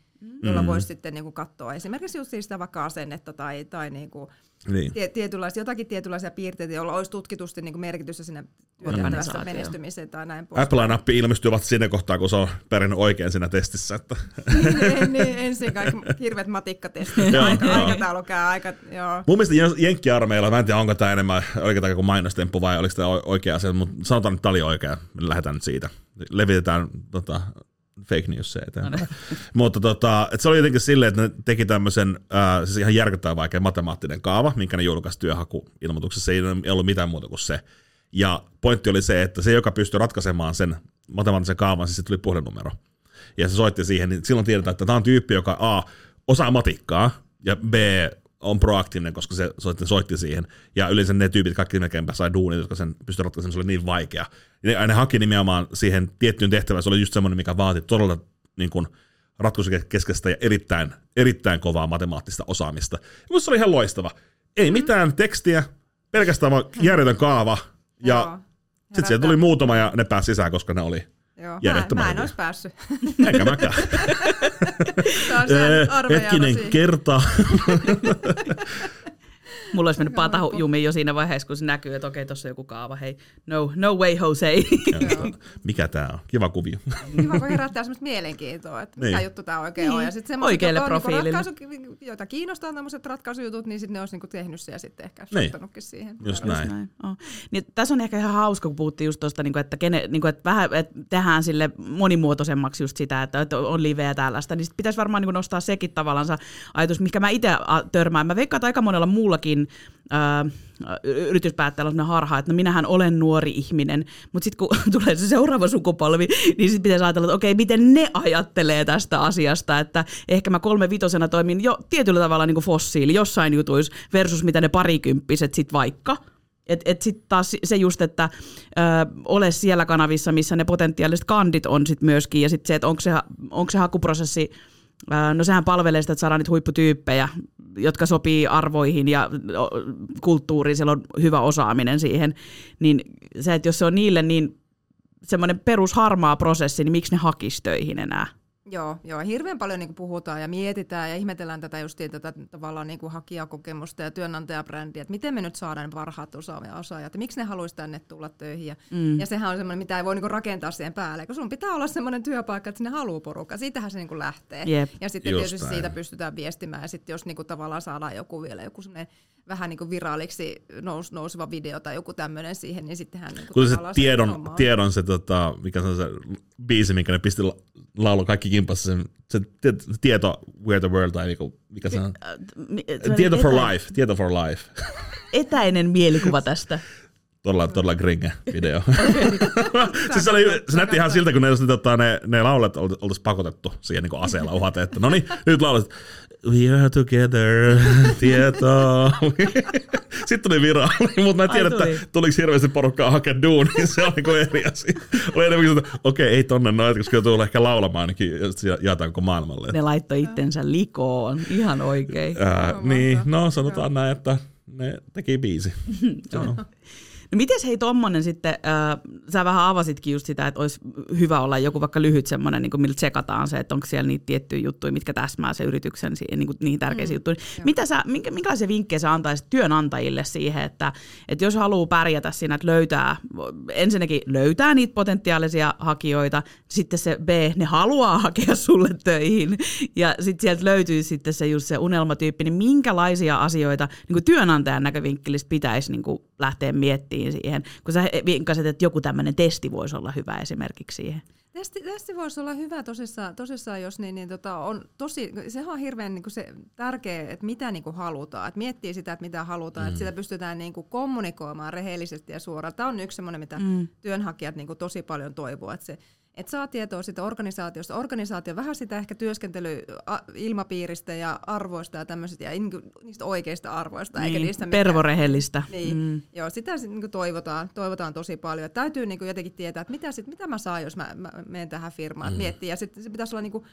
jolla Mm. voisi sitten niin kuin katsoa esimerkiksi just sitä vaikka asennetta tai, tai niin kuin Niin. tie, tietynlaisia, jotakin tietynlaisia piirteitä, joilla olisi tutkitusti niin kuin merkitystä sinne työtehtävässä Organisaatioon. menestymiseen tai näin pois. Apple-nappi ilmestyy vasta siinä kohtaa, kun se on pärjännyt oikein siinä testissä. Että. niin, niin, ensin kaikki hirveät matikkatestit. Aika, aikataulu käy aika, joo. Mun mielestä Jen- Jenkki-armeilla, mä en tiedä onko tämä enemmän, tämä joku mainostemppu vai oliko tämä oikea asia, mutta sanotaan, että tämä oli oikea. Lähdetään nyt siitä. Levitetään tota, fake news eteenpäin. (laughs) mutta tota, et se oli jotenkin silleen, että ne teki tämmöisen, äh, siis ihan järkyttävän vaikea matemaattinen kaava, minkä ne julkaisi työhakuilmoituksessa. Se ei ollut mitään muuta kuin se. Ja pointti oli se, että se, joka pystyi ratkaisemaan sen matemaattisen kaavan, siis se tuli puhelinnumero. Ja se soitti siihen, niin silloin tiedetään, että tämä on tyyppi, joka A, osaa matikkaa, ja B, on proaktiivinen, koska se soitti, soitti siihen. Ja yleensä ne tyypit kaikki melkeinpä sai duunit, jotka sen pystyivät ratkaisemaan, se oli niin vaikea. Ja ne, ne haki nimenomaan siihen tiettyyn tehtävään, se oli just semmoinen, mikä vaati todella niin kuin, ratkaisukeskeistä ja erittäin, erittäin kovaa matemaattista osaamista. Ja se oli ihan loistava. Ei mitään tekstiä, pelkästään vaan järjetön kaava, ja sitten siellä tuli muutama ja ne pääsi sisään, koska ne oli Joo. Mä, järjettömän mä en hyviä. olisi päässyt. (laughs) Eikä mäkään. Jäänyt Öö, armeijalla Hetkinen, siihen. kerta. (laughs) Mulla olisi mennyt patahu jumiin jo siinä vaiheessa, kun se näkyy, että okei, tuossa on joku kaava. Hei, no, no way, Jose. (laughs) Mikä tää on? Kiva kuvio. Kiva, kun herättää semmoista mielenkiintoa, että mikä Niin. juttu tämä oikein Niin. on. Ja sitten semmoiset, Oikealle niinku profiilille. ratkaisu, joita kiinnostaa tämmöiset ratkaisujutut, niin sitten ne olisi niinku tehnyt se ja sitten ehkä Niin. soittanutkin siihen. Just näin. Näin. Oh. Niin, tässä on ehkä ihan hauska, kun puhuttiin just tuosta, niin että, kene, niin kuin, että vähän että tehdään sille monimuotoisemmaksi just sitä, että, että on liveä tällaista, niin sit pitäisi varmaan nostaa sekin tavallaan se ajatus, mikä mä itse törmään. Mä veikkaan, että aika monella muullakin ää, yrityspäättäjällä on sellainen harha, että no minähän olen nuori ihminen, mutta sitten kun (laughs) tulee se seuraava sukupolvi, niin sitten pitäisi ajatella, että okei, miten ne ajattelee tästä asiasta, että ehkä mä kolme vitosena toimin jo tietyllä tavalla niin kuin fossiili jossain jutuissa versus mitä ne parikymppiset sitten vaikka. Et, et sitten taas se just, että ö, ole siellä kanavissa, missä ne potentiaaliset kandit on sit myöskin, ja sitten se, että onko se, onko se hakuprosessi, no sehän palvelee sitä, että saadaan niitä huipputyyppejä, jotka sopii arvoihin ja kulttuuriin, siellä on hyvä osaaminen siihen, niin se, että jos se on niille niin semmoinen perusharmaa prosessi, niin miksi ne hakisi töihin enää? Joo, joo, hirveän paljon niin puhutaan ja mietitään ja ihmetellään tätä justiin tätä tavallaan niin hakijakokemusta ja työnantajabrändiä, että miten me nyt saadaan parhaat osaavia osaajat ja miksi ne haluaisi tänne tulla töihin. Ja, mm. ja sehän on semmoinen, mitä ei voi niin rakentaa siihen päälle, kun sun pitää olla semmoinen työpaikka, että sinne haluaa porukka. Siitähän se niin lähtee. Jep. Ja sitten Just tietysti näin. siitä pystytään viestimään ja sitten jos niin tavallaan saadaan joku vielä joku semmoinen vähän niin viraaliksi nous, nouseva video tai joku tämmöinen siihen, niin sittenhän niin Kun se tiedon, tiedon se, tota, mikä se on se biisi, minkä ne pisti la- laulu kaikki kimpassa, sen, se, tieto, We're the World, tai niinku- mikä se on? Mi- Tieto for life, tieto for life. (laughs) Etäinen mielikuva tästä. Todella, todella gringe video. (laughs) (laughs) siis se, oli, se näytti ihan siltä, kun ne, tota, ne, ne laulet oltaisiin pakotettu siihen niin aseella uhate, että no niin, nyt laulet. We are together, (laughs) tieto. Sitten tuli viraali, mutta mä en Ai tiedä, tuli. että tuliko hirveästi porukkaa hakea duuniin, se oli niin eri asia. Oli enemmän että okei, ei tonne noin, koska joutuu ehkä laulamaan ainakin, ja sitten jaetaan koko maailmalle. Ne laittoi itsensä likoon, ihan oikein. Ää, niin, no sanotaan näin, että ne teki biisi. On. No miten hei tommonen sitten, äh, sä vähän avasitkin just sitä, että olisi hyvä olla joku vaikka lyhyt semmoinen, niin millä tsekataan se, että onko siellä niitä tiettyjä juttuja, mitkä täsmää se yrityksen niin niihin tärkeisiin mm, juttuihin. Mitä sä, minkä, minkälaisia vinkkejä sä antaisit työnantajille siihen, että, että jos haluaa pärjätä siinä, että löytää, ensinnäkin löytää niitä potentiaalisia hakijoita, sitten se B, ne haluaa hakea sulle töihin, ja sitten sieltä löytyy sitten se just se unelmatyyppi, niin minkälaisia asioita niin kuin työnantajan näkövinkkelistä pitäisi niin kuin lähteä miettimään siihen, kun sä vinkkasit, että joku tämmöinen testi voisi olla hyvä esimerkiksi siihen. Testi, testi voisi olla hyvä tosissaan, tosissaan jos niin, niin tota, on tosi, sehän on hirveän niin kuin se tärkeä, että mitä niin kuin halutaan, että miettii sitä, että mitä halutaan, mm. että sitä pystytään niin kuin kommunikoimaan rehellisesti ja suoraan. Tämä on yksi semmoinen, mitä mm. työnhakijat niin kuin tosi paljon toivoo, että se että saa tietoa siitä organisaatiosta. Organisaatio vähän sitä ehkä työskentelyilmapiiristä ja arvoista ja tämmöisistä, ja niinku niistä oikeista arvoista, eikä Niin, niistä mitään- pervorehellistä. niin, Mm. joo, sitä sit niinku toivotaan, toivotaan tosi paljon. Et täytyy niinku jotenkin tietää, että mitä, sit, mitä mä saan, jos mä, mä menen tähän firmaan. Mm. Miettiä, ja sitten se pitäisi olla niinku,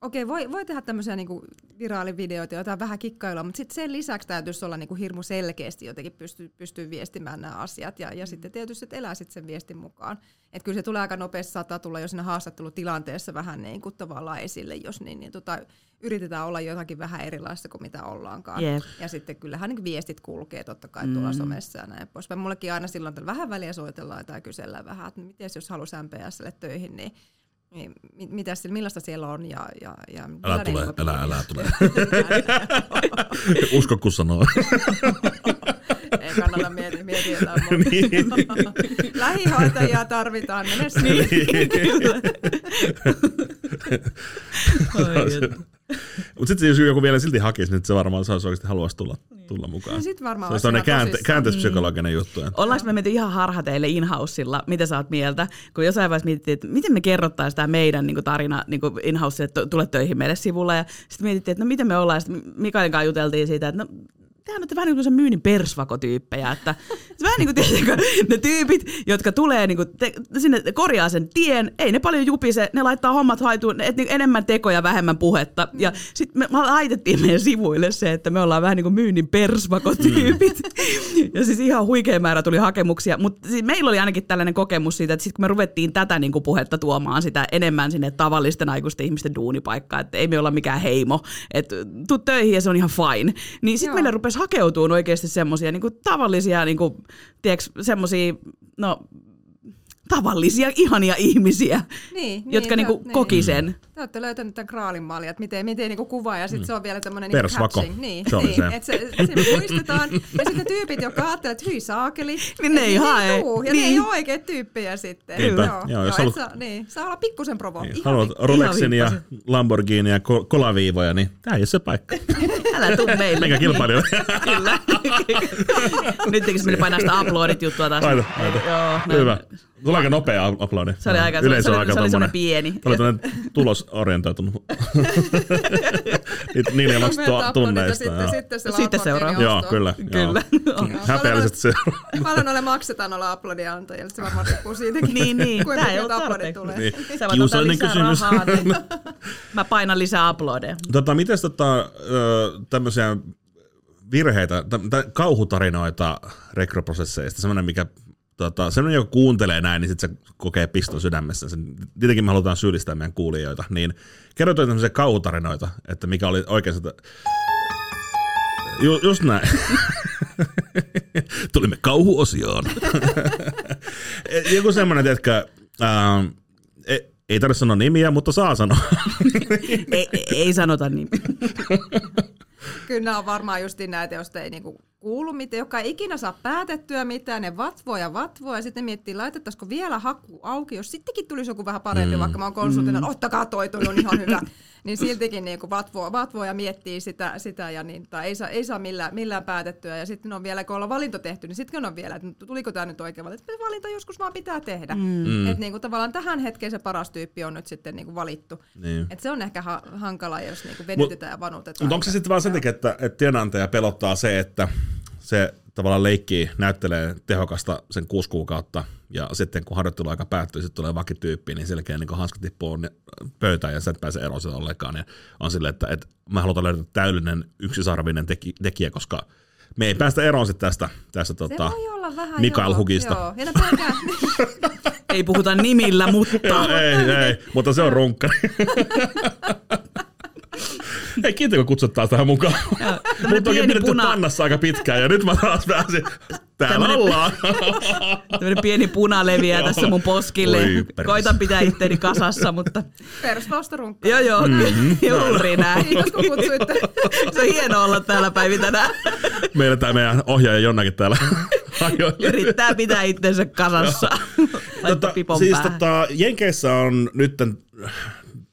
okei, voi, voi tehdä tämmöisiä niinku viraalivideoita, jotain vähän kikkailua, mutta sitten sen lisäksi täytyisi olla niinku hirmu selkeästi jotenkin pystyy, pystyy viestimään nämä asiat, ja, ja sitten tietysti että elää sit sen viestin mukaan. Et kyllä se tulee aika nopeasti, saattaa tulla jo siinä haastattelutilanteessa vähän niin kuin tavallaan esille, jos niin, niin tota, yritetään olla jotakin vähän erilaista kuin mitä ollaankaan. Jep. Ja sitten kyllähän niin viestit kulkee totta kai tuolla mm. somessa ja näin poispäin. Mullekin aina silloin vähän väliä soitellaan tai kysellään vähän, että miten jos haluaisi MPSlle töihin, niin niin, mi- mitä siellä, millaista siellä on ja, ja, ja Älä tule, ilmapiiri. älä, älä tule. (laughs) Usko kun sanoo. (laughs) Ei kannata miettiä, miettiä jotain muuta. Niin. (laughs) Lähihoitajia tarvitaan, mene sinne. Mutta sitten jos joku vielä silti hakisi, niin se varmaan saisi oikeasti haluaisi tulla, tulla mukaan. No sit varmaan se olisi on sellainen käänte, käänteispsykologinen juttu. että- Ollaanko me menty ihan harha teille inhouseilla? Mitä sä oot mieltä? Kun jossain vaiheessa mietittiin, että miten me kerrottaisiin tämä meidän niin tarina niin inhouse, että tule töihin meille sivulla. Ja sitten mietittiin, että no miten me ollaan. Sitten Mikaelin kanssa juteltiin siitä, että no tehän olette vähän niin kuin myynnin persvakotyyppejä, että se vähän niin kuin tiedätkö, ne tyypit, jotka tulee niin kuin te, sinne korjaa sen tien, ei ne paljon jupise, ne laittaa hommat haituun, et niin enemmän tekoja, vähemmän puhetta. Ja sitten me, me laitettiin meidän sivuille se, että me ollaan vähän niin kuin myynnin persvakotyypit. ja siis ihan huikea määrä tuli hakemuksia, mutta siis meillä oli ainakin tällainen kokemus siitä, että sitten kun me ruvettiin tätä niin kuin puhetta tuomaan sitä enemmän sinne tavallisten aikuisten ihmisten duunipaikkaan, että ei me olla mikään heimo, että tuu töihin ja se on ihan fine, niin sitten Joo. meille rupesi hakeutua oikeasti semmoisia niin tavallisia, niin kuin, tiedätkö, semmoisia, no tavallisia, ihania ihmisiä, Niin, jotka niin, niinku niin. koki sen. Te olette löytänyt tämän kraalin mallia, että miten, miten niinku kuvaa, ja sitten se on vielä tämmöinen niinku catching. Niin, Se niin, se. että se, se muistetaan. Ja sitten ne tyypit, jotka ajattelevat, että hyi saakeli, Niin (laughs) ne ei hae. tuu, ja Niin. ne ei ole oikein tyyppejä sitten. Niinpä. Joo, Joo, joo, haluat- et saa, niin, saa olla pikkusen provo. Niin, Ihan haluat pikku- Rolexin ja Lamborghini ja ko- kolaviivoja, niin tämä ei ole se paikka. (laughs) Älä tuu meille. Mikä kilpailija? (laughs) Kyllä. Nyt tekisi meni painaa sitä uploadit juttua taas. Laita, laita. Joo, Hyvä. Tuli aika nopea aplodi. Se oli aika- se oli- Yleisö se oli- on aika se oli tommonen- pieni. Se oli tämmöinen tulosorientoitunut. Niitä Niin ilmasta Nopeat tu- aplodit ja tunneista. sitten, joo. sitten se Sitten seuraava. Joo, kyllä. Kyllä. Joo. (laughs) Häpeällisesti se. Paljon noille maksetaan noilla aplodiantajille, se varmaan riippuu siitäkin, Niin, niin. kuinka Tää ei aplodit tarpeeksi. tulee. Niin. Sä Kiusallinen kysymys. rahaa, niin mä painan lisää uploadeja. Tota, miten tota, tämmöisiä virheitä, tä- tä- kauhutarinoita rekryprosesseista, semmoinen, mikä tota, semmoinen, joka kuuntelee näin, niin sitten se kokee piston sydämessä. Sen, tietenkin me halutaan syyllistää meidän kuulijoita, niin kerrotaan tämmöisiä kauhutarinoita, että mikä oli oikein sitä... Ju, just näin. (laughs) Tulimme kauhuosioon. (laughs) Joku semmoinen, tiedätkö, ähm, ei, ei tarvitse sanoa nimiä, mutta saa sanoa. (laughs) ei, ei, ei sanota niin. Kyllä nämä on varmaan just näitä, joista ei niinku kuulu mitään, joka ei ikinä saa päätettyä mitään, ne vatvoo ja vatvoo ja sitten ne miettii, laitettaisiko vielä haku auki, jos sittenkin tulisi joku vähän parempi, mm. vaikka mä oon konsultina, mm. ottakaa toi, toi on ihan hyvä, (laughs) niin siltikin niinku vatvoo, vatvoo ja miettii sitä, sitä ja niin, tai ei saa, ei saa millään, millään päätettyä ja sitten on vielä, kun ollaan valinto tehty, niin sitten on vielä, että tuliko tämä nyt oikein valinta, että valinta joskus vaan pitää tehdä. Mm. Että niinku tavallaan tähän hetkeen se paras tyyppi on nyt sitten niinku valittu. Niin. Et se on ehkä ha- hankalaa, jos niinku venytetään ja vanutetaan. Mutta onko se sitten vaan sen takia, että, että työnantaja pelottaa se, että se tavallaan leikkii, näyttelee tehokasta sen kuusi kuukautta, ja sitten kun harjoitteluaika päättyy, sitten tulee vakityyppi, niin selkeä niin hanskat tippuu ne- pöytään ja sä et pääse eroon sitä ollenkaan. Ja on silleen, että, että mä halutaan löytää täydellinen yksisarvinen teki, tekijä, koska me ei päästä eroon sitten tästä, tästä Se tota, voi olla vähän, Mikael joo, Hugista. Joo. Ja Ei puhuta nimillä, mutta... (laughs) ei, ei, mutta se on runkkari. (laughs) Hei, kiitos kun kutsut taas tähän mukaan. Mutta onkin pieni pidetty puna- pannassa aika pitkään ja nyt mä taas pääsin. Täällä Tämmönen- ollaan. Tämmöinen pieni puna leviää tässä mun poskille. Oi. Koitan pitää itteeni kasassa, mutta persvausta runkkaa. joo joo, Mm-hmm. (laughs) juuri näin. Kiitos kun kutsuitte. Se on hienoa olla täällä päivä tänään. Meillä tämä meidän ohjaaja Jonnakin täällä (laughs) hajoilee. Yrittää pitää itsensä kasassa. Tota, siis päähän. tota, Jenkeissä on nyt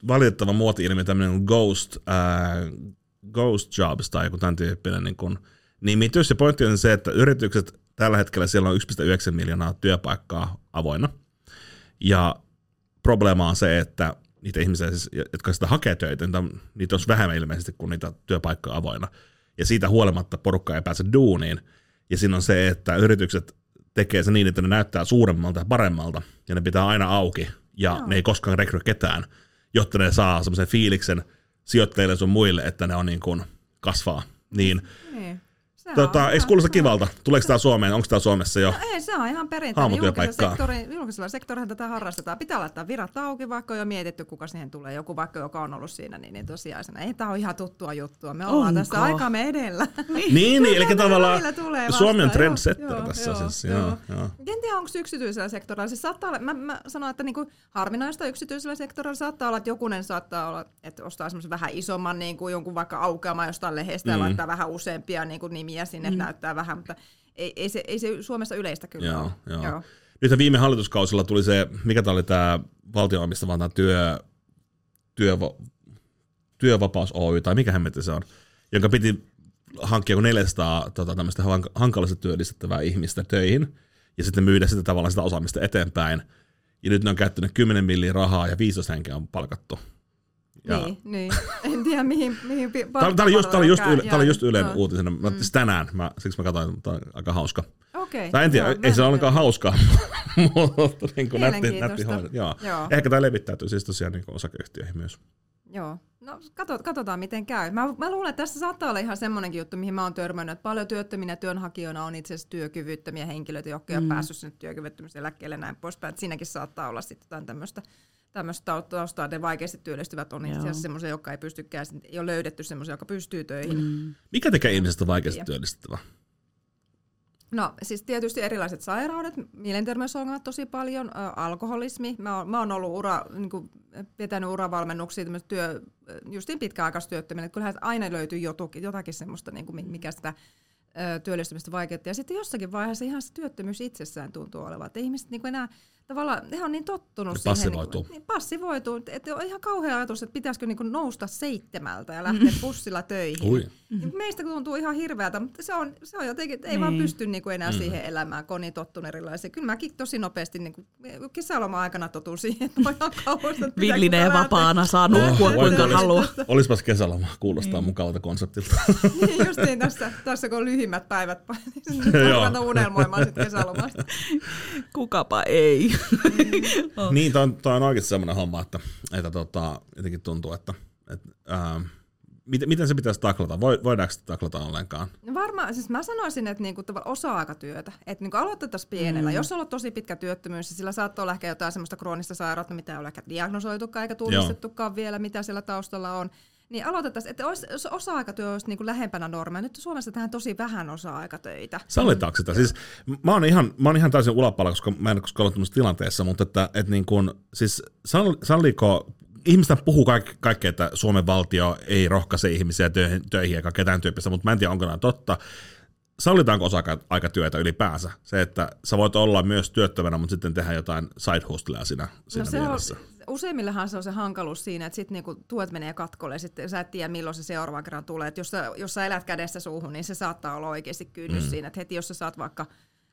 valitettava muoti-ilmiö tämmöinen ghost, äh, ghost jobs tai joku tämän tyyppinen niin kun nimitys. Ja pointti on se, että yritykset tällä hetkellä siellä on 1,9 miljoonaa työpaikkaa avoinna. Ja probleema on se, että niitä ihmisiä, siis, jotka sitä hakee töitä, niitä, on- niitä olisi vähemmän ilmeisesti kuin niitä työpaikkoja avoinna. Ja siitä huolimatta porukka ei pääse duuniin. Ja siinä on se, että yritykset tekee se niin, että ne näyttää suuremmalta ja paremmalta, ja ne pitää aina auki, ja Joo. ne ei koskaan rekry ketään, jotta ne saa semmoisen fiiliksen sijoittajille sun muille, että ne on niin kuin kasvaa. Niin, Niin. Tota, eikö kuulosta kivalta? Tuleeko tämä Suomeen? Onko tämä Suomessa jo? Ei, se on ihan perinteinen. Julkisella, sektori, julkisella sektorilla tätä harrastetaan. Pitää laittaa virat auki, vaikka on jo mietitty, kuka siihen tulee. Joku vaikka, joka on ollut siinä, niin, niin tosiaan ei tämä ole ihan tuttua juttua. Me ollaan Onko? tässä aikaamme edellä. (laughs) Niin, niin eli tavallaan Suomi on trendsetter joo, tässä joo, siis. joo. Joo, joo. En tiedä, onko yksityisellä sektorilla. Siis saattaa olla, mä, mä sanon, että niinku harvinaista yksityisellä sektorilla saattaa olla, että jokunen saattaa olla, että ostaa semmoisen vähän isomman niin kuin jonkun vaikka aukeaman jostain lehdestä ja Mm. laittaa vähän useampia niin kuin nimiä sinne, että näyttää vähän, mutta ei, ei, se, ei se Suomessa yleistä kyllä Joo, ole. joo. Joo. Nyt viime hallituskausilla tuli se, mikä tämä oli tämä valtion omistama tämä työ, työva, Työvapaus Oy, tai mikä hemmetti se on, jonka piti hankkia joku 400 tota, tämmöistä hank- hankalasti työllistettävää ihmistä töihin, ja sitten myydä sitä tavallaan sitä osaamista eteenpäin. Ja nyt ne on käyttänyt 10 milliä rahaa ja 15 henkeä on palkattu. Ja Niin, niin. (laughs) En tiedä mihin, mihin Tämä oli, just, tää oli just, yle, tää oli just. Ylen Joo. uutisena. Mä, mm. tänään, mä, siksi mä katsoin, tämä on aika hauska. Okei. Tai en tiedä, Joo, ei se ole ollenkaan hauskaa, (laughs) mutta niin kuin nätti, nätti. Joo. Joo. Ehkä tämä levittäytyy siis tosiaan niin osakeyhtiöihin myös. Joo. No katsotaan miten käy. Mä, mä luulen, että tässä saattaa olla ihan semmoinenkin juttu, mihin mä oon törmännyt, että paljon työttöminä työnhakijoina on itse asiassa työkyvyttömiä henkilöitä, jotka ei ole päässyt sinne työkyvyttömyyseläkkeelle ja näin poispäin. Että siinäkin saattaa olla sitten jotain tämmöistä tämmöistä taustaa, ne vaikeasti työllistyvät on itse asiassa semmoisia, jotka ei pystykään, ei ole löydetty semmoisia, joka pystyy töihin. Mm. Mikä tekee ihmisestä vaikeasti työllistettävä? No siis tietysti erilaiset sairaudet, mielenterveysongelmat tosi paljon, ä, alkoholismi. Mä oon, mä oon ollut ura, niin kuin, vetänyt uravalmennuksia työ, justiin pitkäaikaistyöttömille. Kyllähän aina löytyy jotakin, jotakin semmoista, niin kuin, mikä sitä työllistymistä vaikeuttaa. Ja sitten jossakin vaiheessa ihan se työttömyys itsessään tuntuu olevan. Että ihmiset niin enää tavallaan he on niin tottunut siihen. Passivoituu. Niin, niin passivoituu. Että on ihan kauhea ajatus, että pitäisikö niin nousta seitsemältä ja lähteä bussilla töihin. Ui. Niin meistä tuntuu ihan hirveältä, mutta se on, se on jotenkin, että ei niin. vaan pysty niin kuin enää mm. siihen elämään, kun on niin tottunut erilaisia. Kyllä mäkin tosi nopeasti niin kuin kesäloma-aikana totun siihen, että on ihan kauheasta. Villinen ja vapaana saa nukkua kuinka haluaa. Olispas kesäloma, kuulostaa niin. mukavalta konseptilta. (laughs) niin justiin tässä, tässä kun on lyhimmät päivät, (laughs) niin on unelmoimaan sitten kesälomasta. Kukapa ei oh. (laughs) Niin, tämä on, on oikeasti sellainen homma, että, että tota, jotenkin tuntuu, että, että ää, miten, miten se pitäisi taklata? Voidaanko sitä taklata ollenkaan? No varmaan, siis mä sanoisin, että niinku osa-aikatyötä, että niinku aloitettaisiin pienellä. Mm. Jos on ollut tosi pitkä työttömyys, niin sillä saattaa olla ehkä jotain sellaista kroonista sairautta, mitä ei ole ehkä diagnosoitukaan eikä tunnistettukaan Joo. vielä, mitä siellä taustalla on. Niin aloitettaisiin, että olisi, osa-aikatyö olisi niin kuin lähempänä normia. Nyt Suomessa tehdään tosi vähän osa-aikatöitä. Sallitaanko sitä? Siis, mä, oon ihan, mä oon ihan täysin ulapalla, koska mä en ole ollut tilanteessa, mutta että, että niin kuin, siis salliko ihmistä puhuu kaik, kaikkea, että Suomen valtio ei rohkaise ihmisiä töihin, töihin eikä ketään tyyppistä, mutta mä en tiedä, onko nämä totta. Sallitaanko osa-aikatyötä ylipäänsä? Se, että sä voit olla myös työttömänä, mutta sitten tehdä jotain side hustlea siinä, siinä no se mielessä. On, useimmillehan se on se hankaluus siinä, että sitten niinku tuet menee katkolle, sitten sä et tiedä milloin se seuraava kerran tulee. Et jos, sä, jos sä elät kädestä suuhun, niin se saattaa olla oikeasti kynnys mm. siinä, että heti jos sä saat vaikka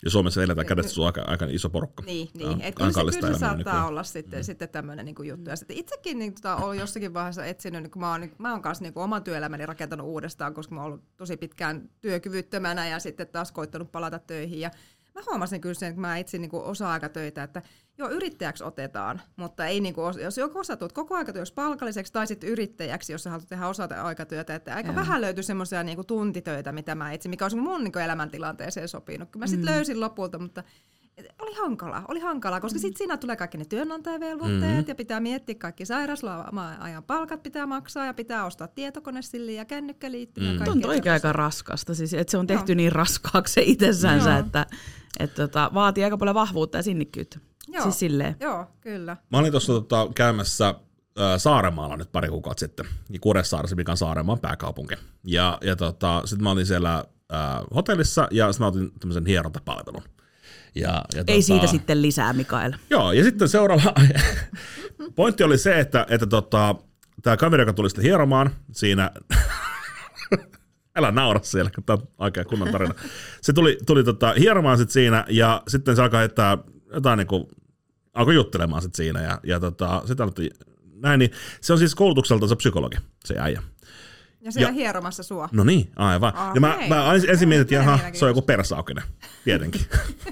ja Suomessa eletään kädestä suun aika, aika iso porukka. Niin, niin. että kyllä, se, kyllä se saattaa niin olla sitten, mm. sitten tämmöinen niin juttu. Ja sitten itsekin niin, tota, olen jossakin vaiheessa etsinyt, niin kun mä oon, niin, mä oon kanssa niin oman työelämäni rakentanut uudestaan, koska mä oon ollut tosi pitkään työkyvyttömänä ja sitten taas koittanut palata töihin. Ja mä huomasin kyllä sen, että mä etsin niin osa-aikatöitä, että joo, yrittäjäksi otetaan, mutta ei niin kuin, jos joko sä tulet koko aikatyössä palkalliseksi tai sitten yrittäjäksi, jos sä haluat tehdä osa-aikatyötä, että aika joo. vähän löytyy semmoisia niin tuntitöitä, mitä mä etsin, mikä olisi mun niin elämäntilanteeseen sopinut. Kyllä mä sitten mm. löysin lopulta, mutta oli hankala, oli hankala, koska mm. sitten siinä tulee kaikki ne työnantajavelvoitteet mm-hmm. ja pitää miettiä kaikki sairausloma-ajan palkat pitää maksaa ja pitää ostaa tietokone sille ja kännykkäliittymä. Mm. On toikin aika raskasta, siis, että se on tehty Joo. niin raskaaksi se itsessänsä, että, että tota, vaatii aika paljon vahvuutta ja sinnikkyyttä. Joo, siis silleen. Joo kyllä. Mä olin tuossa tota, käymässä äh, Saaremaalla nyt pari kuukautta sitten, niin Kuressaaressa, mikä on Saaremaan pääkaupunki. Ja, ja tota, sitten mä olin siellä äh, hotellissa ja sitten mä otin tämmöisen hierontapalvelun. Ja, ja Ei tota, siitä sitten lisää, Mikael. Joo, ja sitten seuraava pointti oli se, että, että tota, tämä kaveri, joka tuli sitten hieromaan siinä, älä naura siellä, kun tämä on oikein kunnon tarina. Se tuli, tuli tota, hieromaan sitten siinä, ja sitten se alkaa heittää jotain niin kuin, alkoi juttelemaan sitten siinä, ja, ja tota, aloitti näin, niin se on siis koulutukselta se psykologi, se äijä. Ja siellä ja, hieromassa sua. No niin, aivan. Okay. Ja mä, mä ensin mietin, että jaha, se on joku persaukinen, tietenkin.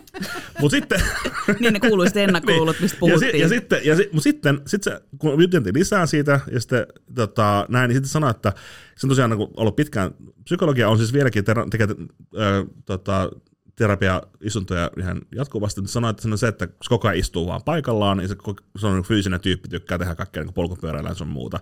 (laughs) Mut sitten... (laughs) niin ne kuuluisit (laughs) ennakkoluulot, niin. mistä puhuttiin. Ja, ja sitten, ja sit, mut sitten sit se, kun juteltiin lisää siitä, ja sitten tota, näin, niin sitten sanoi, että se on tosiaan niin ollut pitkään, psykologia on siis vieläkin ter- tekee, äh, tota, terapia-istuntoja ihan jatkuvasti, mutta sanoi, että se on se, että se koko ajan istuu vaan paikallaan, niin se, se on fyysinen tyyppi, tykkää tehdä kaikkea niin polkupyöräillä ja sun muuta.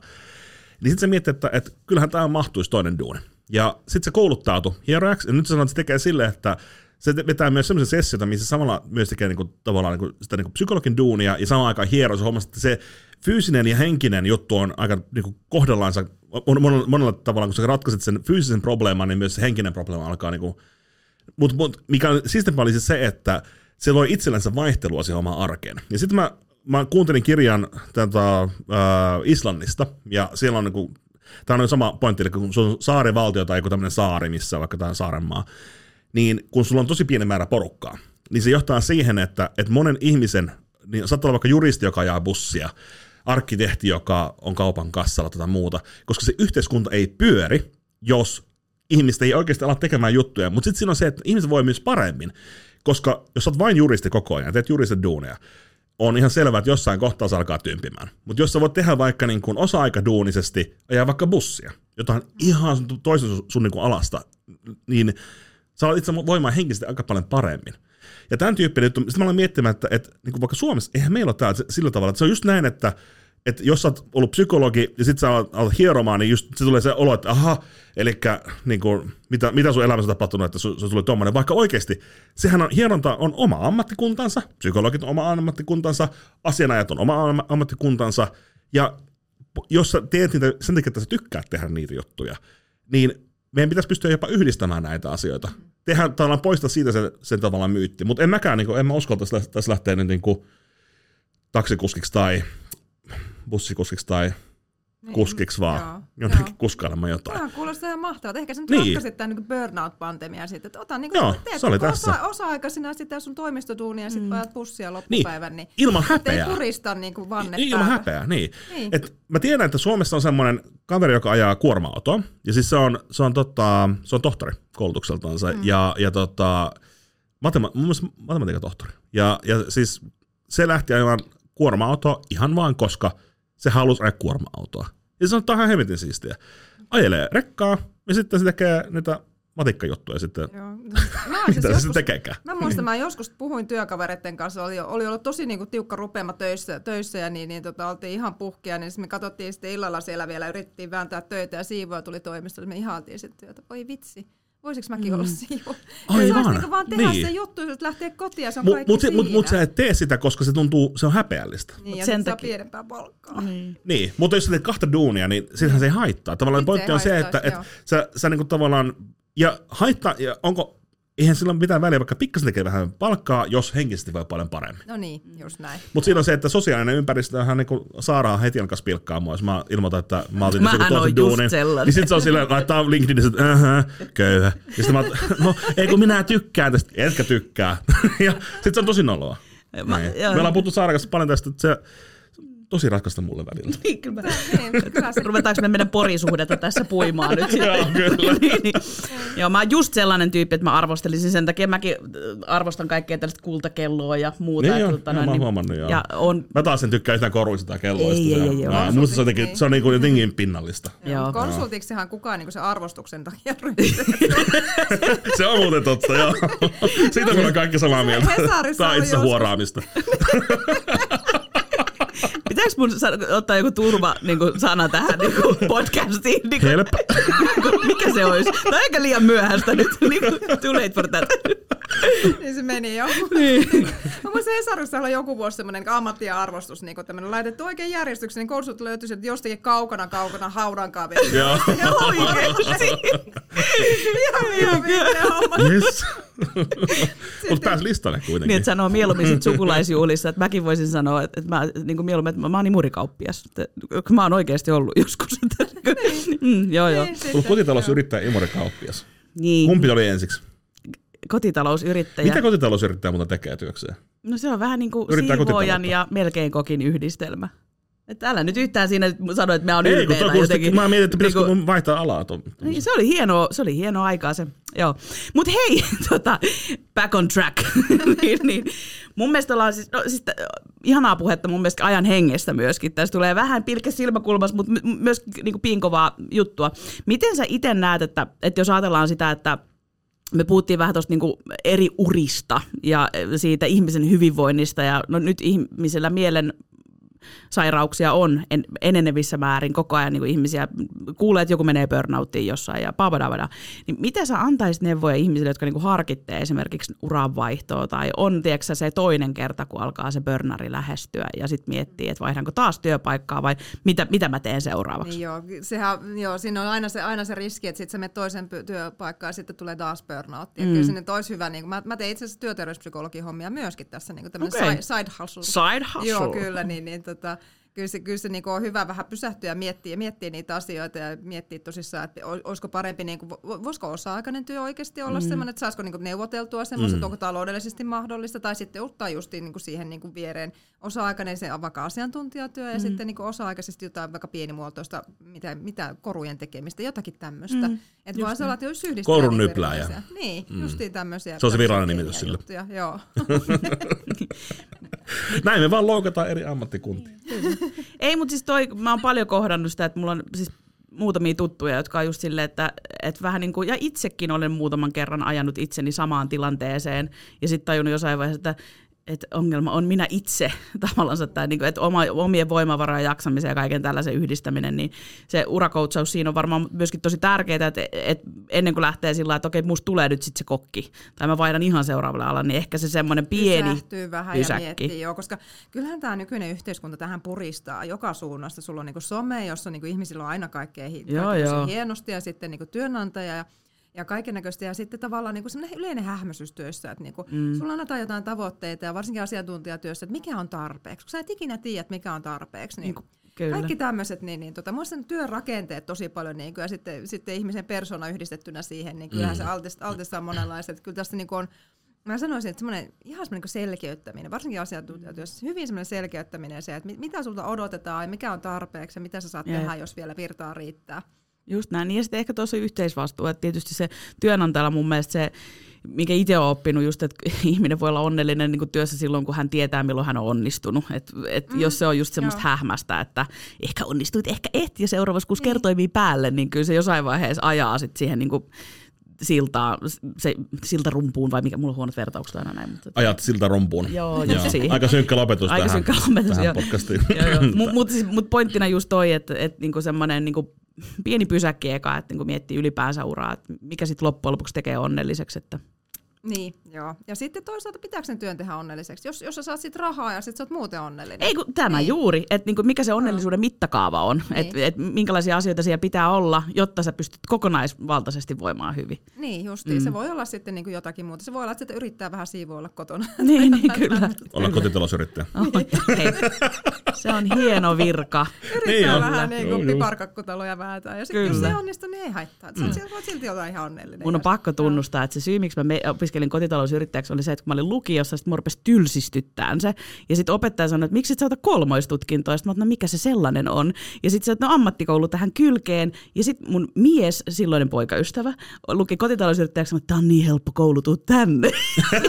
Niin sitten se miettii, että, että kyllähän tämä mahtuisi toinen duuni. Ja sitten se kouluttautui hierojaksi, ja nyt sanoo, että se tekee silleen, että se vetää myös sellaisia sessioita, missä samalla myös tekee niin kuin, tavallaan niin kuin, sitä niin kuin psykologin duunia, ja samaan aikaan hieroo se huomasi, että se fyysinen ja henkinen juttu on aika niin kuin kohdallaansa monella, monella tavalla, kun sä ratkaiset sen fyysisen probleeman, niin myös se henkinen probleema alkaa niin kuin, mutta mut, mikä on siis se, että se loi itsellensä vaihtelua siihen omaan arkeen. Ja sitten mä mä kuuntelin kirjan tätä, äh, Islannista, ja siellä on niinku, tämä on sama pointti, eli kun sulla on saarivaltio tai joku tämmöinen saari, missä vaikka tämä saarenmaa, niin kun sulla on tosi pieni määrä porukkaa, niin se johtaa siihen, että, että monen ihmisen, niin saattaa olla vaikka juristi, joka ajaa bussia, arkkitehti, joka on kaupan kassalla tai muuta, koska se yhteiskunta ei pyöri, jos ihmistä ei oikeasti ala tekemään juttuja, mutta sitten siinä on se, että ihmiset voi myös paremmin, koska jos olet vain juristi koko ajan, teet juristin duuneja, on ihan selvää, että jossain kohtaa se alkaa tympimään. Mutta jos sä voit tehdä vaikka niin kuin osa-aikaduunisesti, ajaa vaikka bussia, jotain ihan toisen sun, niin kuin alasta, niin sä olet itse voimaan henkisesti aika paljon paremmin. Ja tämän tyyppinen juttu, sitten mä olen miettimään, että, että niin kuin vaikka Suomessa, eihän meillä ole täällä sillä tavalla, että se on just näin, että että jos sä oot ollut psykologi ja sit sä alat, hieromaan, niin just se tulee se olo, että aha, eli niin kuin, mitä, mitä sun elämässä on tapahtunut, että se tulee tommonen. Vaikka oikeasti, sehän on, hieronta on oma ammattikuntansa, psykologit on oma ammattikuntansa, asianajat on oma am- ammattikuntansa, ja jos sä teet niitä sen takia, että sä tykkäät tehdä niitä juttuja, niin meidän pitäisi pystyä jopa yhdistämään näitä asioita. Tehdään tavallaan poistaa siitä sen, sen tavallaan myytti, mutta en mäkään, niin kuin, en mä uskalta tässä lähteä niin kuin, taksikuskiksi tai bussikuskiksi tai Niin, kuskiksi vaan joo, jonnekin joo. kuskailemaan jotain. Tämä kuulostaa ihan mahtavalta. Ehkä sä nyt Niin. niin. ratkaisit tämän niin burnout-pandemian sitten, että ota niin Joo, teet se oli osa, tässä. osa-aikaisena sitä sun toimistotuunia ja sitten ajat bussia Niin, loppupäivän, niin, ilman ettei häpeää. purista niin kuin vanne Niin, ilman häpeää, niin. Niin. Et mä tiedän, että Suomessa on semmoinen kaveri, joka ajaa kuorma-autoa, ja siis se on, se on, tota, se on tohtori koulutukseltansa, mm. ja, ja tota, matema- mun mielestä matematiikan tohtori. Ja, ja siis se lähti ajamaan kuorma-autoa ihan vaan, koska se halusi ajaa kuorma-autoa. Ja se on ihan hemmetin siistiä. Ajelee rekkaa, ja sitten se tekee niitä matikkajuttuja sitten. Joo. Mä, siis (laughs) Mitä joskus, tekeekään? mä muistan, mä joskus puhuin työkavereiden kanssa, oli, oli ollut tosi niinku tiukka rupeama töissä, töissä ja niin, niin tota, oltiin ihan puhkia, niin me katsottiin sitten illalla siellä vielä, yritettiin vääntää töitä ja siivoja tuli toimistolle, me ihailtiin sitten työtä. Voi vitsi, voisiko mäkin olla siivo? Aivan, Saisi niinku vaan tehdä niin. se juttu, että lähtee kotiin ja se on Mutta kaikki mut, se- mut, mut siinä. sä et tee sitä, koska se tuntuu, se on häpeällistä. Niin, ja sen takia- pienempää palkkaa. Niin. Niin, mutta jos sä teet kahta duunia, niin sittenhän se ei haittaa. Tavallaan pointti on se, että, että sä, sä niinku tavallaan, ja haittaa, ja onko, eihän sillä ole mitään väliä, vaikka pikkasen tekee vähän palkkaa, jos henkisesti voi paljon paremmin. No niin, just näin. Mutta siinä on se, että sosiaalinen ympäristö onhan niinku Saara heti alkaa pilkkaa mua, jos mä ilmoitan, että mä otin Mähän joku toisen duunin. sellainen. Niin sit se on silleen, laittaa LinkedInissä, että ähä, köyhä. Ja sitten mä no ei kun minä tykkään tästä, etkä tykkää. (laughs) ja sit se on tosi noloa. Mä- Niin. Me ollaan puhuttu Saaran kanssa paljon tästä, että se tosi raskasta mulle välillä. (laughs) Niin, kyllä mä- Niin, Ruvetaanko me meidän porisuhdetta tässä puimaan nyt? (laughs) Joo, kyllä. (laughs) niin, niin. Joo, mä oon just sellainen tyyppi, että mä arvostelisin sen takia. Mäkin äh, arvostan kaikkea tällaista kultakelloa ja muuta. Niin joo, tota joo, noin, mä oon niin- huomannut, joo. Ja on, Mä taas en tykkää yhtään koruista tai kelloista. Ei, ei, Se- ei, ei, Mä-. Musta se on jotenkin, se on niinku jotenkin pinnallista. joo. Konsultiksihan kukaan niin se arvostuksen takia ryhtyy. se on muuten totta, joo. Siitä me ollaan kaikki samaa mieltä. Tämä on itse huoraamista. (laughs) Pitääkö mun ottaa joku turva niin kuin sana tähän niin kuin podcastiin? Niin kuin, Help. (laughs) mikä se olisi? Tämä on aika liian myöhäistä nyt. Niin kuin, too late for that. (laughs) niin se meni jo. Niin. Mä muistan Hesarissa oli joku vuosi semmoinen ammatti ja arvostus, niin kun tämmöinen laitettu oikein järjestykseen, niin konsultti löytyi sieltä jostakin kaukana kaukana haudan kaveri. Joo. Ja oikeesti. ihan viimeinen homma. Yes. Mutta pääsi listalle kuitenkin. Niin, että sanoo mieluummin sit sukulaisjuhlissa, että mäkin voisin sanoa, että, että mä, niin kuin mieluummin, että mä oon imurikauppias. Että, kun mä oon oikeasti ollut (laughs) joskus. Että, mm, joo, joo. Niin, Sulla sitten. kotitalousyrittäjä imorikauppias. Niin, Kumpi oli ensiksi? Kotitalousyrittäjä. Mitä kotitalousyrittäjä muuten tekee työkseen? No se on vähän niin kuin Yrittää siivoojan ja melkein kokin yhdistelmä. Että älä nyt yhtään siinä sano, että mä oon Ei, kun jotenkin. mä mietin, että pitäisikö mun vaihtaa alaa. Ton. Niin, se oli hienoa, se oli hienoa aikaa se. Joo. Mut hei, (laughs) tota, back on track. (laughs) niin, niin. Mun mielestä ollaan siis, no, siis ihanaa puhetta mun mielestä ajan hengestä myöskin. Tässä tulee vähän pilke silmäkulmas, mutta my- myös niinku pinkovaa juttua. Miten sä itse näet, että, että jos ajatellaan sitä, että me puhuttiin vähän tuosta niinku eri urista ja siitä ihmisen hyvinvoinnista ja no nyt ihmisellä mielen sairauksia on en, enenevissä määrin koko ajan niin kuin ihmisiä kuulee, että joku menee burnouttiin jossain ja papadavada. Niin mitä sä antaisit neuvoja ihmisille, jotka niin kuin harkittee esimerkiksi uranvaihtoa tai on tiedätkö, se toinen kerta, kun alkaa se burnari lähestyä ja sitten miettii, että vaihdanko taas työpaikkaa vai mitä, mitä mä teen seuraavaksi? Niin joo, sehän, joo, siinä on aina se, aina se riski, että sitten sä menet toisen työpaikkaan ja sitten tulee taas burnout. Mm. Kyllä sinne olisi hyvä, niin mä, mä tein itse asiassa työterveyspsykologin hommia myöskin tässä, niin Okei. okay. side hustle. Side hustle. Joo, kyllä, niin, niin tota, kyllä se, kyllä se niin on hyvä vähän pysähtyä ja miettiä, miettiä niitä asioita ja miettiä tosissaan, että ol- olisiko parempi, niin kuin, voisiko osa-aikainen työ oikeasti olla mm. semmoinen, että saisiko niin neuvoteltua semmoista, mm. onko taloudellisesti mahdollista, tai sitten ottaa just niin kuin siihen niin kuin viereen osa-aikainen se vaikka asiantuntijatyö ja mm. sitten niin kuin osa-aikaisesti jotain vaikka pienimuotoista, mitä, mitä korujen tekemistä, jotakin tämmöistä. Mm. Että voisi olla, että jos yhdistää Korun nyplääjä. Niin, mm. justiin tämmöisiä. Se on se virallinen nimitys sille. juttuja, Joo. (laughs) (laughs) (laughs) Näin me vaan loukataan eri ammattikuntia. Ei, mutta siis toi, mä oon paljon kohdannut sitä, että mulla on siis muutamia tuttuja, jotka on just silleen, että, että vähän niin kuin, ja itsekin olen muutaman kerran ajanut itseni samaan tilanteeseen, ja sitten tajunnut jossain vaiheessa, että että ongelma on minä itse (laughs) tavallaan, että, niin kuin, että oma, omien voimavarojen jaksamisen ja kaiken tällaisen yhdistäminen, niin se urakoutsaus siinä on varmaan myöskin tosi tärkeää, että, että ennen kuin lähtee sillä että okei, musta tulee nyt sitten se kokki, tai mä vaihdan ihan seuraavalle alalle, niin ehkä se semmoinen pieni Pysähtyy vähän pysäkki. ja miettii, joo, koska kyllähän tämä nykyinen yhteiskunta tähän puristaa joka suunnasta. Sulla on niinku some, jossa niinku ihmisillä on aina kaikkea hi- Joo, joo. hienosti ja sitten niinku työnantaja ja ja kaiken näköistä. Ja sitten tavallaan niinku semmoinen yleinen hähmäisyys työssä, että niinku, mm. sulla annetaan jotain tavoitteita ja varsinkin asiantuntijatyössä, että mikä on tarpeeksi. Kun sä et ikinä tiedä, mikä on tarpeeksi. Niin Kyllä. kaikki tämmöiset, niin, niin tota, muista työn rakenteet tosi paljon, niin kuin, ja sitten, sitten ihmisen persona yhdistettynä siihen, niin kyllähän mm. se altistaa, altistaa monenlaiset. Kyllä tässä niin kuin on, mä sanoisin, että semmoinen ihan semmoinen niin selkeyttäminen, varsinkin asiantuntijatyössä, hyvin semmoinen selkeyttäminen se, että mit- mitä sulta odotetaan ja mikä on tarpeeksi ja mitä sä saat Jep. tehdä, jos vielä virtaa riittää. Just näin. Ja sitten ehkä tuossa yhteisvastuu, että tietysti se työnantajalla mun mielestä se, mikä itse olen oppinut just, että (laughs) ihminen voi olla onnellinen niin kuin työssä silloin, kun hän tietää, milloin hän on onnistunut. Et, et mm, jos se on just semmoista joo. hähmästä, että ehkä onnistuit, ehkä et, ja seuraavassa kun niin. toimii päälle, niin kyllä se jossain vaiheessa ajaa sit siihen niin kuin siltaa, se, siltarumpuun, vai mikä, mulla on huonot vertaukset aina näin. Mutta, Ajat siltä rumpuun. Joo, just siihen. Aika synkkä lopetus Aika tähän, synkkä lopetus, tähän joo. podcastiin. (laughs) Mutta mut, siis, mut pointtina just toi, että et niinku semmoinen niinku pieni pysäkki eka, että niinku miettii ylipäänsä uraa, että mikä sitten loppujen lopuksi tekee onnelliseksi. Että. Niin, joo. Ja sitten toisaalta pitääkö sen työn tehdä onnelliseksi? Jos, jos sä saat sit rahaa ja sit sä oot muuten onnellinen. Ei kun tämä Niin. juuri, että niinku mikä se onnellisuuden mittakaava on, Niin. että et minkälaisia asioita siellä pitää olla, jotta sä pystyt kokonaisvaltaisesti voimaan hyvin. Niin, justiin. Mm. Se voi olla sitten niin kuin jotakin muuta. Se voi olla, että sitten yrittää vähän siivoilla kotona. Niin, (laughs) niin kyllä. Olla kotitalousyrittäjä. Oh, hei, (laughs) se on hieno virka. Yrittää Niin on. vähän niin kuin piparkakkutaloja vääntää. Ja sitten jos Kyllä. se onnistuu, niin ei haittaa. Mm. Sä voit silti olla ihan onnellinen. Mun on pakko tunnustaa, että se syy, miksi mä me- opiskelin kotitalousyrittäjäksi, oli se, että kun mä olin lukiossa, sit mä rupesin tylsistyttään se. Ja sitten opettaja sanoi, että miksi et sä ota kolmoistutkintoa? Sitten mä oon, no mikä se sellainen on? Ja sitten se, että no ammattikoulu tähän kylkeen. Ja sitten mun mies, silloinen poikaystävä, luki kotitalousyrittäjäksi, sanoi, että tää on niin helppo koulu, tuu tänne.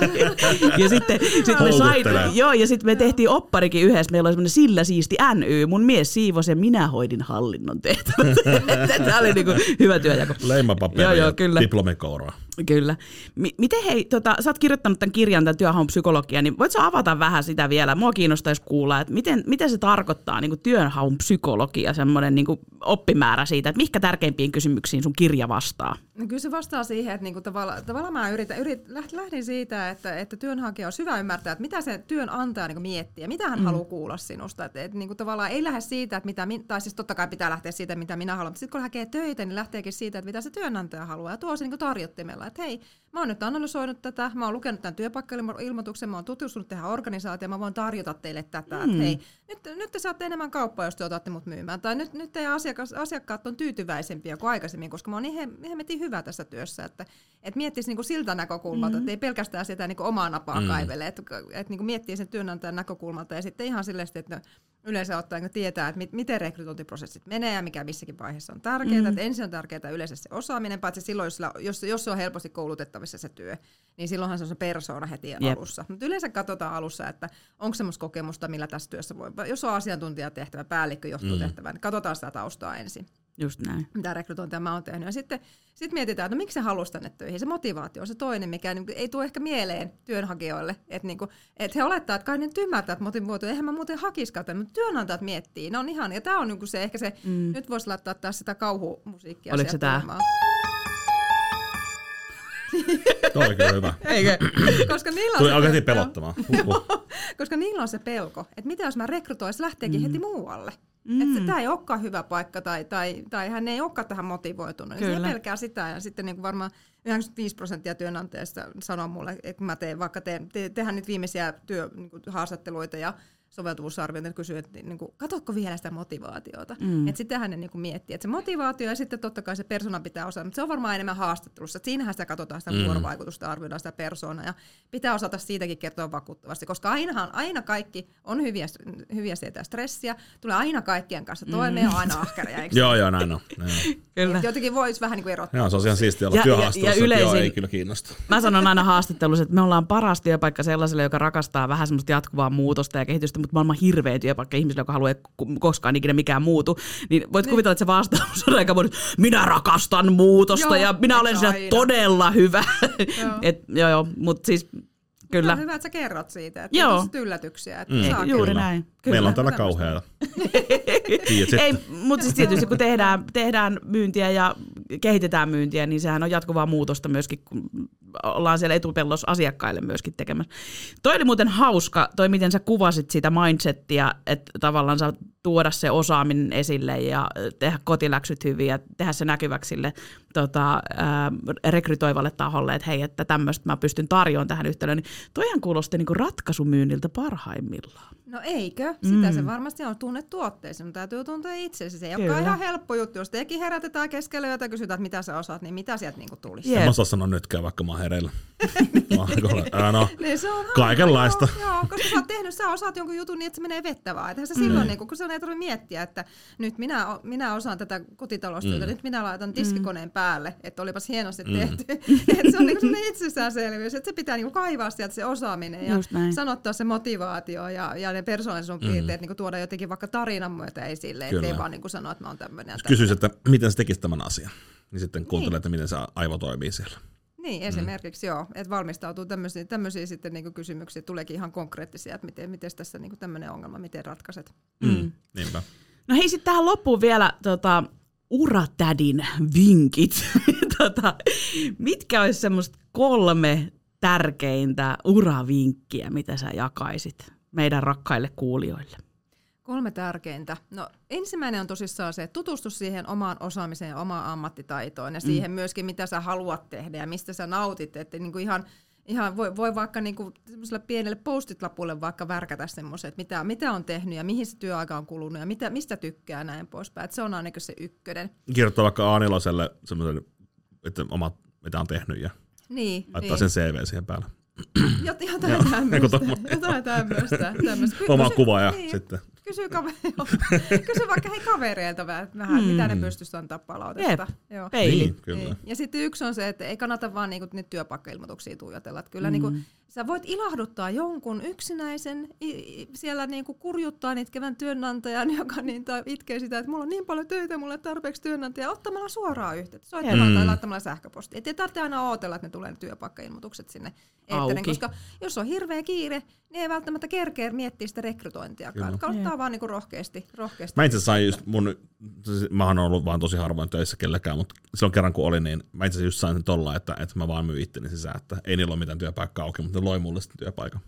(laughs) ja sitten sit me, sain, joo, ja sitten me tehtiin opparikin yhdessä. Meillä oli semmoinen sillä siisti NY. Mun mies siivosi ja minä hoidin hallinnon tehtävät. (laughs) Tämä oli niinku hyvä työjako. Leimapaperi Joo, joo, ja kyllä. diplomikouraa. Kyllä. M- miten hei, tota, sä oot kirjoittanut tämän kirjan, tämän työhaun psykologia, niin voit sä avata vähän sitä vielä? Mua kiinnostaisi kuulla, että miten, miten se tarkoittaa niin työnhaun psykologia, semmoinen niin oppimäärä siitä, että mikä tärkeimpiin kysymyksiin sun kirja vastaa? No kyllä se vastaa siihen, että niinku tavallaan, tavallaan mä yritän, yrit, lähdin siitä, että, että työnhakija on hyvä ymmärtää, että mitä se työnantaja niinku miettii ja mitä hän mm. haluaa kuulla sinusta. Että, että niinku tavallaan ei lähde siitä, että mitä, tai siis totta kai pitää lähteä siitä, mitä minä haluan, mutta sitten kun hakee töitä, niin lähteekin siitä, että mitä se työnantaja haluaa ja tuo se niinku tarjottimella, että hei, mä oon nyt analysoinut tätä, mä oon lukenut tämän työpaikkailmoituksen, mä oon tutustunut tähän organisaatioon, mä voin tarjota teille tätä, mm. että hei, nyt, nyt te saatte enemmän kauppaa, jos te otatte mut myymään, tai nyt, nyt teidän asiakas, asiakkaat on tyytyväisempiä kuin aikaisemmin, koska mä oon niin hem- hemmetin hyvä tässä työssä, että et miettisi niinku siltä näkökulmalta, mm-hmm. että ei pelkästään sitä niinku omaa napaa mm. kaivele, että et niinku miettii sen työnantajan näkökulmalta ja sitten ihan silleen, että no, yleensä ottaen kun tietää, että mit, miten rekrytointiprosessit menee ja mikä missäkin vaiheessa on tärkeää, mm. että ensin on tärkeää yleensä se osaaminen, paitsi silloin, jos, jos, jos se on helposti koulutettavissa se työ, niin silloinhan se on se persoona heti Jep. Alussa. Mutta yleensä katsotaan alussa, että onko semmoista kokemusta, millä tässä työssä voi, jos on asiantuntijatehtävä, päällikkö johtotehtävä, mm. niin katsotaan sitä taustaa ensin Just näin. mitä rekrytointia mä oon tehnyt. Ja sitten sit mietitään, että no miksi sä haluaisit tänne töihin. Se motivaatio on se toinen, mikä niin ei tule ehkä mieleen työnhakijoille. Että niin et he olettaa, että kai ne ymmärtää, että motivoituu. Eihän mä muuten hakiskaan tänne, mutta työnantajat miettii. Ne on ihan, ja tämä on niin se ehkä se, mm. nyt voisi laittaa taas sitä kauhumusiikkia. Oliko se tulemaan. Tuo oli kyllä hyvä. Eikö? Koska niillä on Tuli pelottamaan. Huhhuh. koska niillä on se pelko, että mitä jos mä rekrytoin, se lähteekin mm. heti muualle. Mm. Että tämä ei olekaan hyvä paikka tai, tai, tai hän ei olekaan tähän motivoitunut. Niin Kyllä. se pelkää sitä ja sitten niin kuin varmaan 95 prosenttia työnantajista sanoo mulle, että mä teen, vaikka teen, te, tehdään nyt viimeisiä työ, niin haastatteluita ja soveltuvuusarvioita, että kysyy, että niin kuin, katsotko vielä sitä motivaatiota. Mm. Että sitähän ne niin kuin miettii, että se motivaatio ja sitten totta kai se persona pitää osata, mutta se on varmaan enemmän haastattelussa. Että siinähän sitä katsotaan sitä mm. vuorovaikutusta, arvioidaan sitä persoonaa ja pitää osata siitäkin kertoa vakuuttavasti, koska ainahan, aina kaikki on hyviä, hyviä sieltä stressiä, tulee aina kaikkien kanssa toimeen, mm. on aina ahkeria, eikö? (laughs) Joo, joo, näin on. (laughs) Kyllä. Jotenkin voisi vähän niin kuin erottaa. Joo, se on ihan siistiä olla ja- työhaastattelussa, ja joo, ei kyllä kiinnosta. Mä sanon aina haastattelussa, että me ollaan paras työpaikka sellaiselle, joka rakastaa vähän semmoista jatkuvaa muutosta ja kehitystä, mutta maailman hirveä työpaikka ihmiselle, joka haluaa, koskaan ikinä mikään muutu. Niin voit niin. kuvitella, että se vastaus on aika moni, minä rakastan muutosta Joo, ja minä olen siinä aina? todella hyvä. Joo. (laughs) Et, joo, joo, mutta siis Kyllä. On hyvä, että sä kerrot siitä, että Joo. Joo. yllätyksiä. Että Mm. saa Juuri kertoa. näin. Kyllä. Meillä on täällä (laughs) sit- Ei, mutta siis tietysti kun tehdään, tehdään myyntiä ja kehitetään myyntiä, niin sehän on jatkuvaa muutosta myöskin, kun ollaan siellä etupellossa asiakkaille myöskin tekemässä. Toi oli muuten hauska, toi miten sä kuvasit sitä mindsettiä, että tavallaan saa tuoda se osaaminen esille ja tehdä kotiläksyt hyvin ja tehdä se näkyväksi sille tota, ää, rekrytoivalle taholle, että hei, että tämmöistä mä pystyn tarjoamaan tähän yhtälöön. Niin toihan kuulosti niinku ratkaisumyynniltä parhaimmillaan. No eikö? Sitä Mm. se varmasti on. Tunne tuotteesi, mutta täytyy tuntea itsesi. Se ei Kyllä. ole ihan helppo juttu. Jos tekin herätetään keskellä yötä ja kysytään, että mitä sä osaat, niin mitä sieltä niinku tulisi? En mä osaa sanoa nytkään, vaikka mä oon kuule- Ää, no, (laughs) Niin se on Kaikenlaista. Joo, joo, koska sä oot tehnyt, sä osaat jonkun jutun niin, että se menee vettä vaan. Eihän se silloin, niin kun se ei tarvitse miettiä, että nyt minä, minä osaan tätä kotitaloustyötä, Mm. nyt minä laitan tiskikoneen päälle, että olipas hienosti tehty. (laughs) että se on niin sellainen itsestäänselvyys, että se pitää niin kaivaa sieltä se osaaminen ja sanottaa se motivaatio ja, ja ne persoonallisuuspiirteet niin tuoda jotenkin vaikka tarinan myötä esille, ettei vaan niin sanoa, että mä oon tämmöinen. ja kysyisin, että miten sä tekisit tämän asian. Niin sitten kuuntelee, että miten se aivo toimii siellä. Niin, esimerkiksi joo, että valmistautuu tämmöisiä, tämmöisiä sitten niin kysymyksiä, tuleekin ihan konkreettisia, että miten, miten tässä niin tämmöinen ongelma, miten ratkaiset. Mm. Niinpä. No hei, sitten tähän loppuun vielä tota, uratädin vinkit. (laughs) tota, mitkä olisi semmoista kolme tärkeintä uravinkkiä, mitä sä jakaisit meidän rakkaille kuulijoille? Kolme tärkeintä. No ensimmäinen on tosissaan se, että tutustu siihen omaan osaamiseen ja omaan ammattitaitoon ja siihen myöskin, mitä sä haluat tehdä ja mistä sä nautit. Että niinku ihan, ihan voi, voi vaikka niinku semmoiselle pienelle postit-lapulle vaikka värkätä semmoiset, että mitä, mitä on tehnyt ja mihin se työaika on kulunut ja mitä, mistä tykkää näin poispäin. Että se on ainakin se ykkönen. Kirjoittaa vaikka A4 semmoisen, että omat, mitä on tehnyt ja Niin, laittaa niin. sen CV siihen päälle. Jot, jotain tämmöistä. Jotain tämmöistä. Oma kuva ja niin. sitten. Kysy, kaveri- kysy vaikka hei kavereilta vähän, mm. mitä ne pystyisi antaa palautetta. Jep. Joo. Peili. Niin, kyllä. Niin. Ja sitten yksi on se, että ei kannata vaan niinku niitä työpaikkailmoituksia tuijotella. Että kyllä mm. niinku, sä voit ilahduttaa jonkun yksinäisen, siellä niinku kurjuttaa itkevän työnantajan, joka niin, itkee sitä, että mulla on niin paljon töitä, mulla ei tarpeeksi työnantajaa, ottamalla suoraan yhteyttä, soittamalla Mm. tai laittamalla sähköpostia. Et ei tarvitse aina odotella, että ne tulee ne työpaikkailmoitukset sinne eetteriin, Auki. koska jos on hirveä kiire, niin ei välttämättä kerkeä miettiä sitä rekrytointiakaan. Kannattaa vaan niinku rohkeasti, rohkeasti. Mä itse asiassa sain just mun, siis mä oon ollut vaan tosi harvoin töissä kellekään, mutta silloin kerran kun oli, niin mä itse asiassa just sain sen tolla, että, että mä vaan myin itteni sisään, että ei niillä ole mitään työpaikkaa auki, mutta loi mulle sitten työpaikan.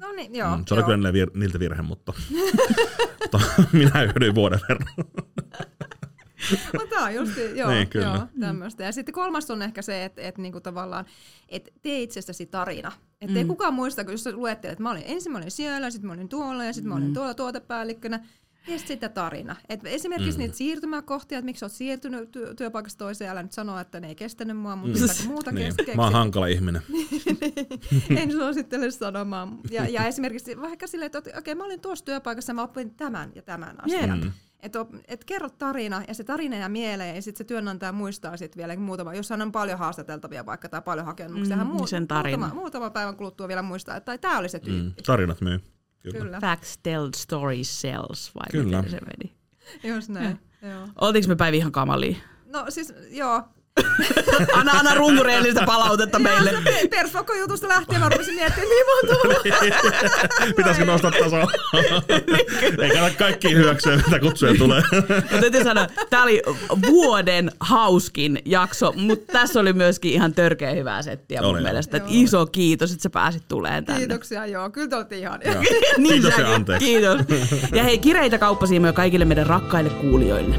No niin, joo. Mm, se oli joo. kyllä vir, niiltä virhe, mutta, (laughs) minä hyödyin vuoden verran. (laughs) No tää on just, joo, Niin, kyllä. joo tämmöistä. Ja sitten kolmas on ehkä se, että, että niinku tavallaan, että tee itsestäsi tarina. Että mm. ei kukaan muista, kun jos sä luettelet, että mä olin, ensin mä olin siellä, sitten mä olin tuolla ja sitten mä olin Mm. tuolla tuotepäällikkönä. Tee sit sitä tarina. Et esimerkiksi Mm. niitä siirtymäkohtia, että miksi oot siirtynyt työ, työpaikasta toiseen, älä nyt sanoa, että ne ei kestänyt mua, mutta jotakin muuta Niin. kes- Mä oon hankala ihminen. (laughs) en suosittele sanomaan. Ja, ja esimerkiksi vaikka silleen, että okei, okay, mä olin tuossa työpaikassa ja mä opin tämän ja tämän asian. Jep. Että et kerro tarina ja se tarina jää mieleen ja sitten se työnantaja muistaa sitten vielä muutama, jos hän on paljon haastateltavia vaikka tai paljon hakemuksia, Mm, hän muu, sen tarina. muutama, muutama päivän kuluttua vielä muistaa, että tämä oli se tyyppi. Mm, tarinat myy. Kyllä. Facts tell, stories sells, vai Kyllä. miten se meni? just näin. Joo. Oltiinko me Päivi ihan kamalia? No siis joo, (laughs) Anna, anna runkureellista palautetta meille. persvokko-jutusta lähtien mä rupesin miettimään niin monta (laughs) Pitäisikö nostaa tasoa? Ei kannata kaikki hyväksyä, mitä kutsuja tulee. (laughs) Mutta täytyy sanoa, tämä oli vuoden hauskin jakso, mutta tässä oli myöskin ihan törkeä hyvää settiä mun Oli, mielestä. Joo. iso kiitos, että sä pääsit tulemaan tänne. Kiitoksia, joo. Kyllä te olette ihania. niin Kiitos ja anteeksi. Kiitos. Ja hei, kireitä kauppasiimoja kaikille meidän rakkaille kuulijoille.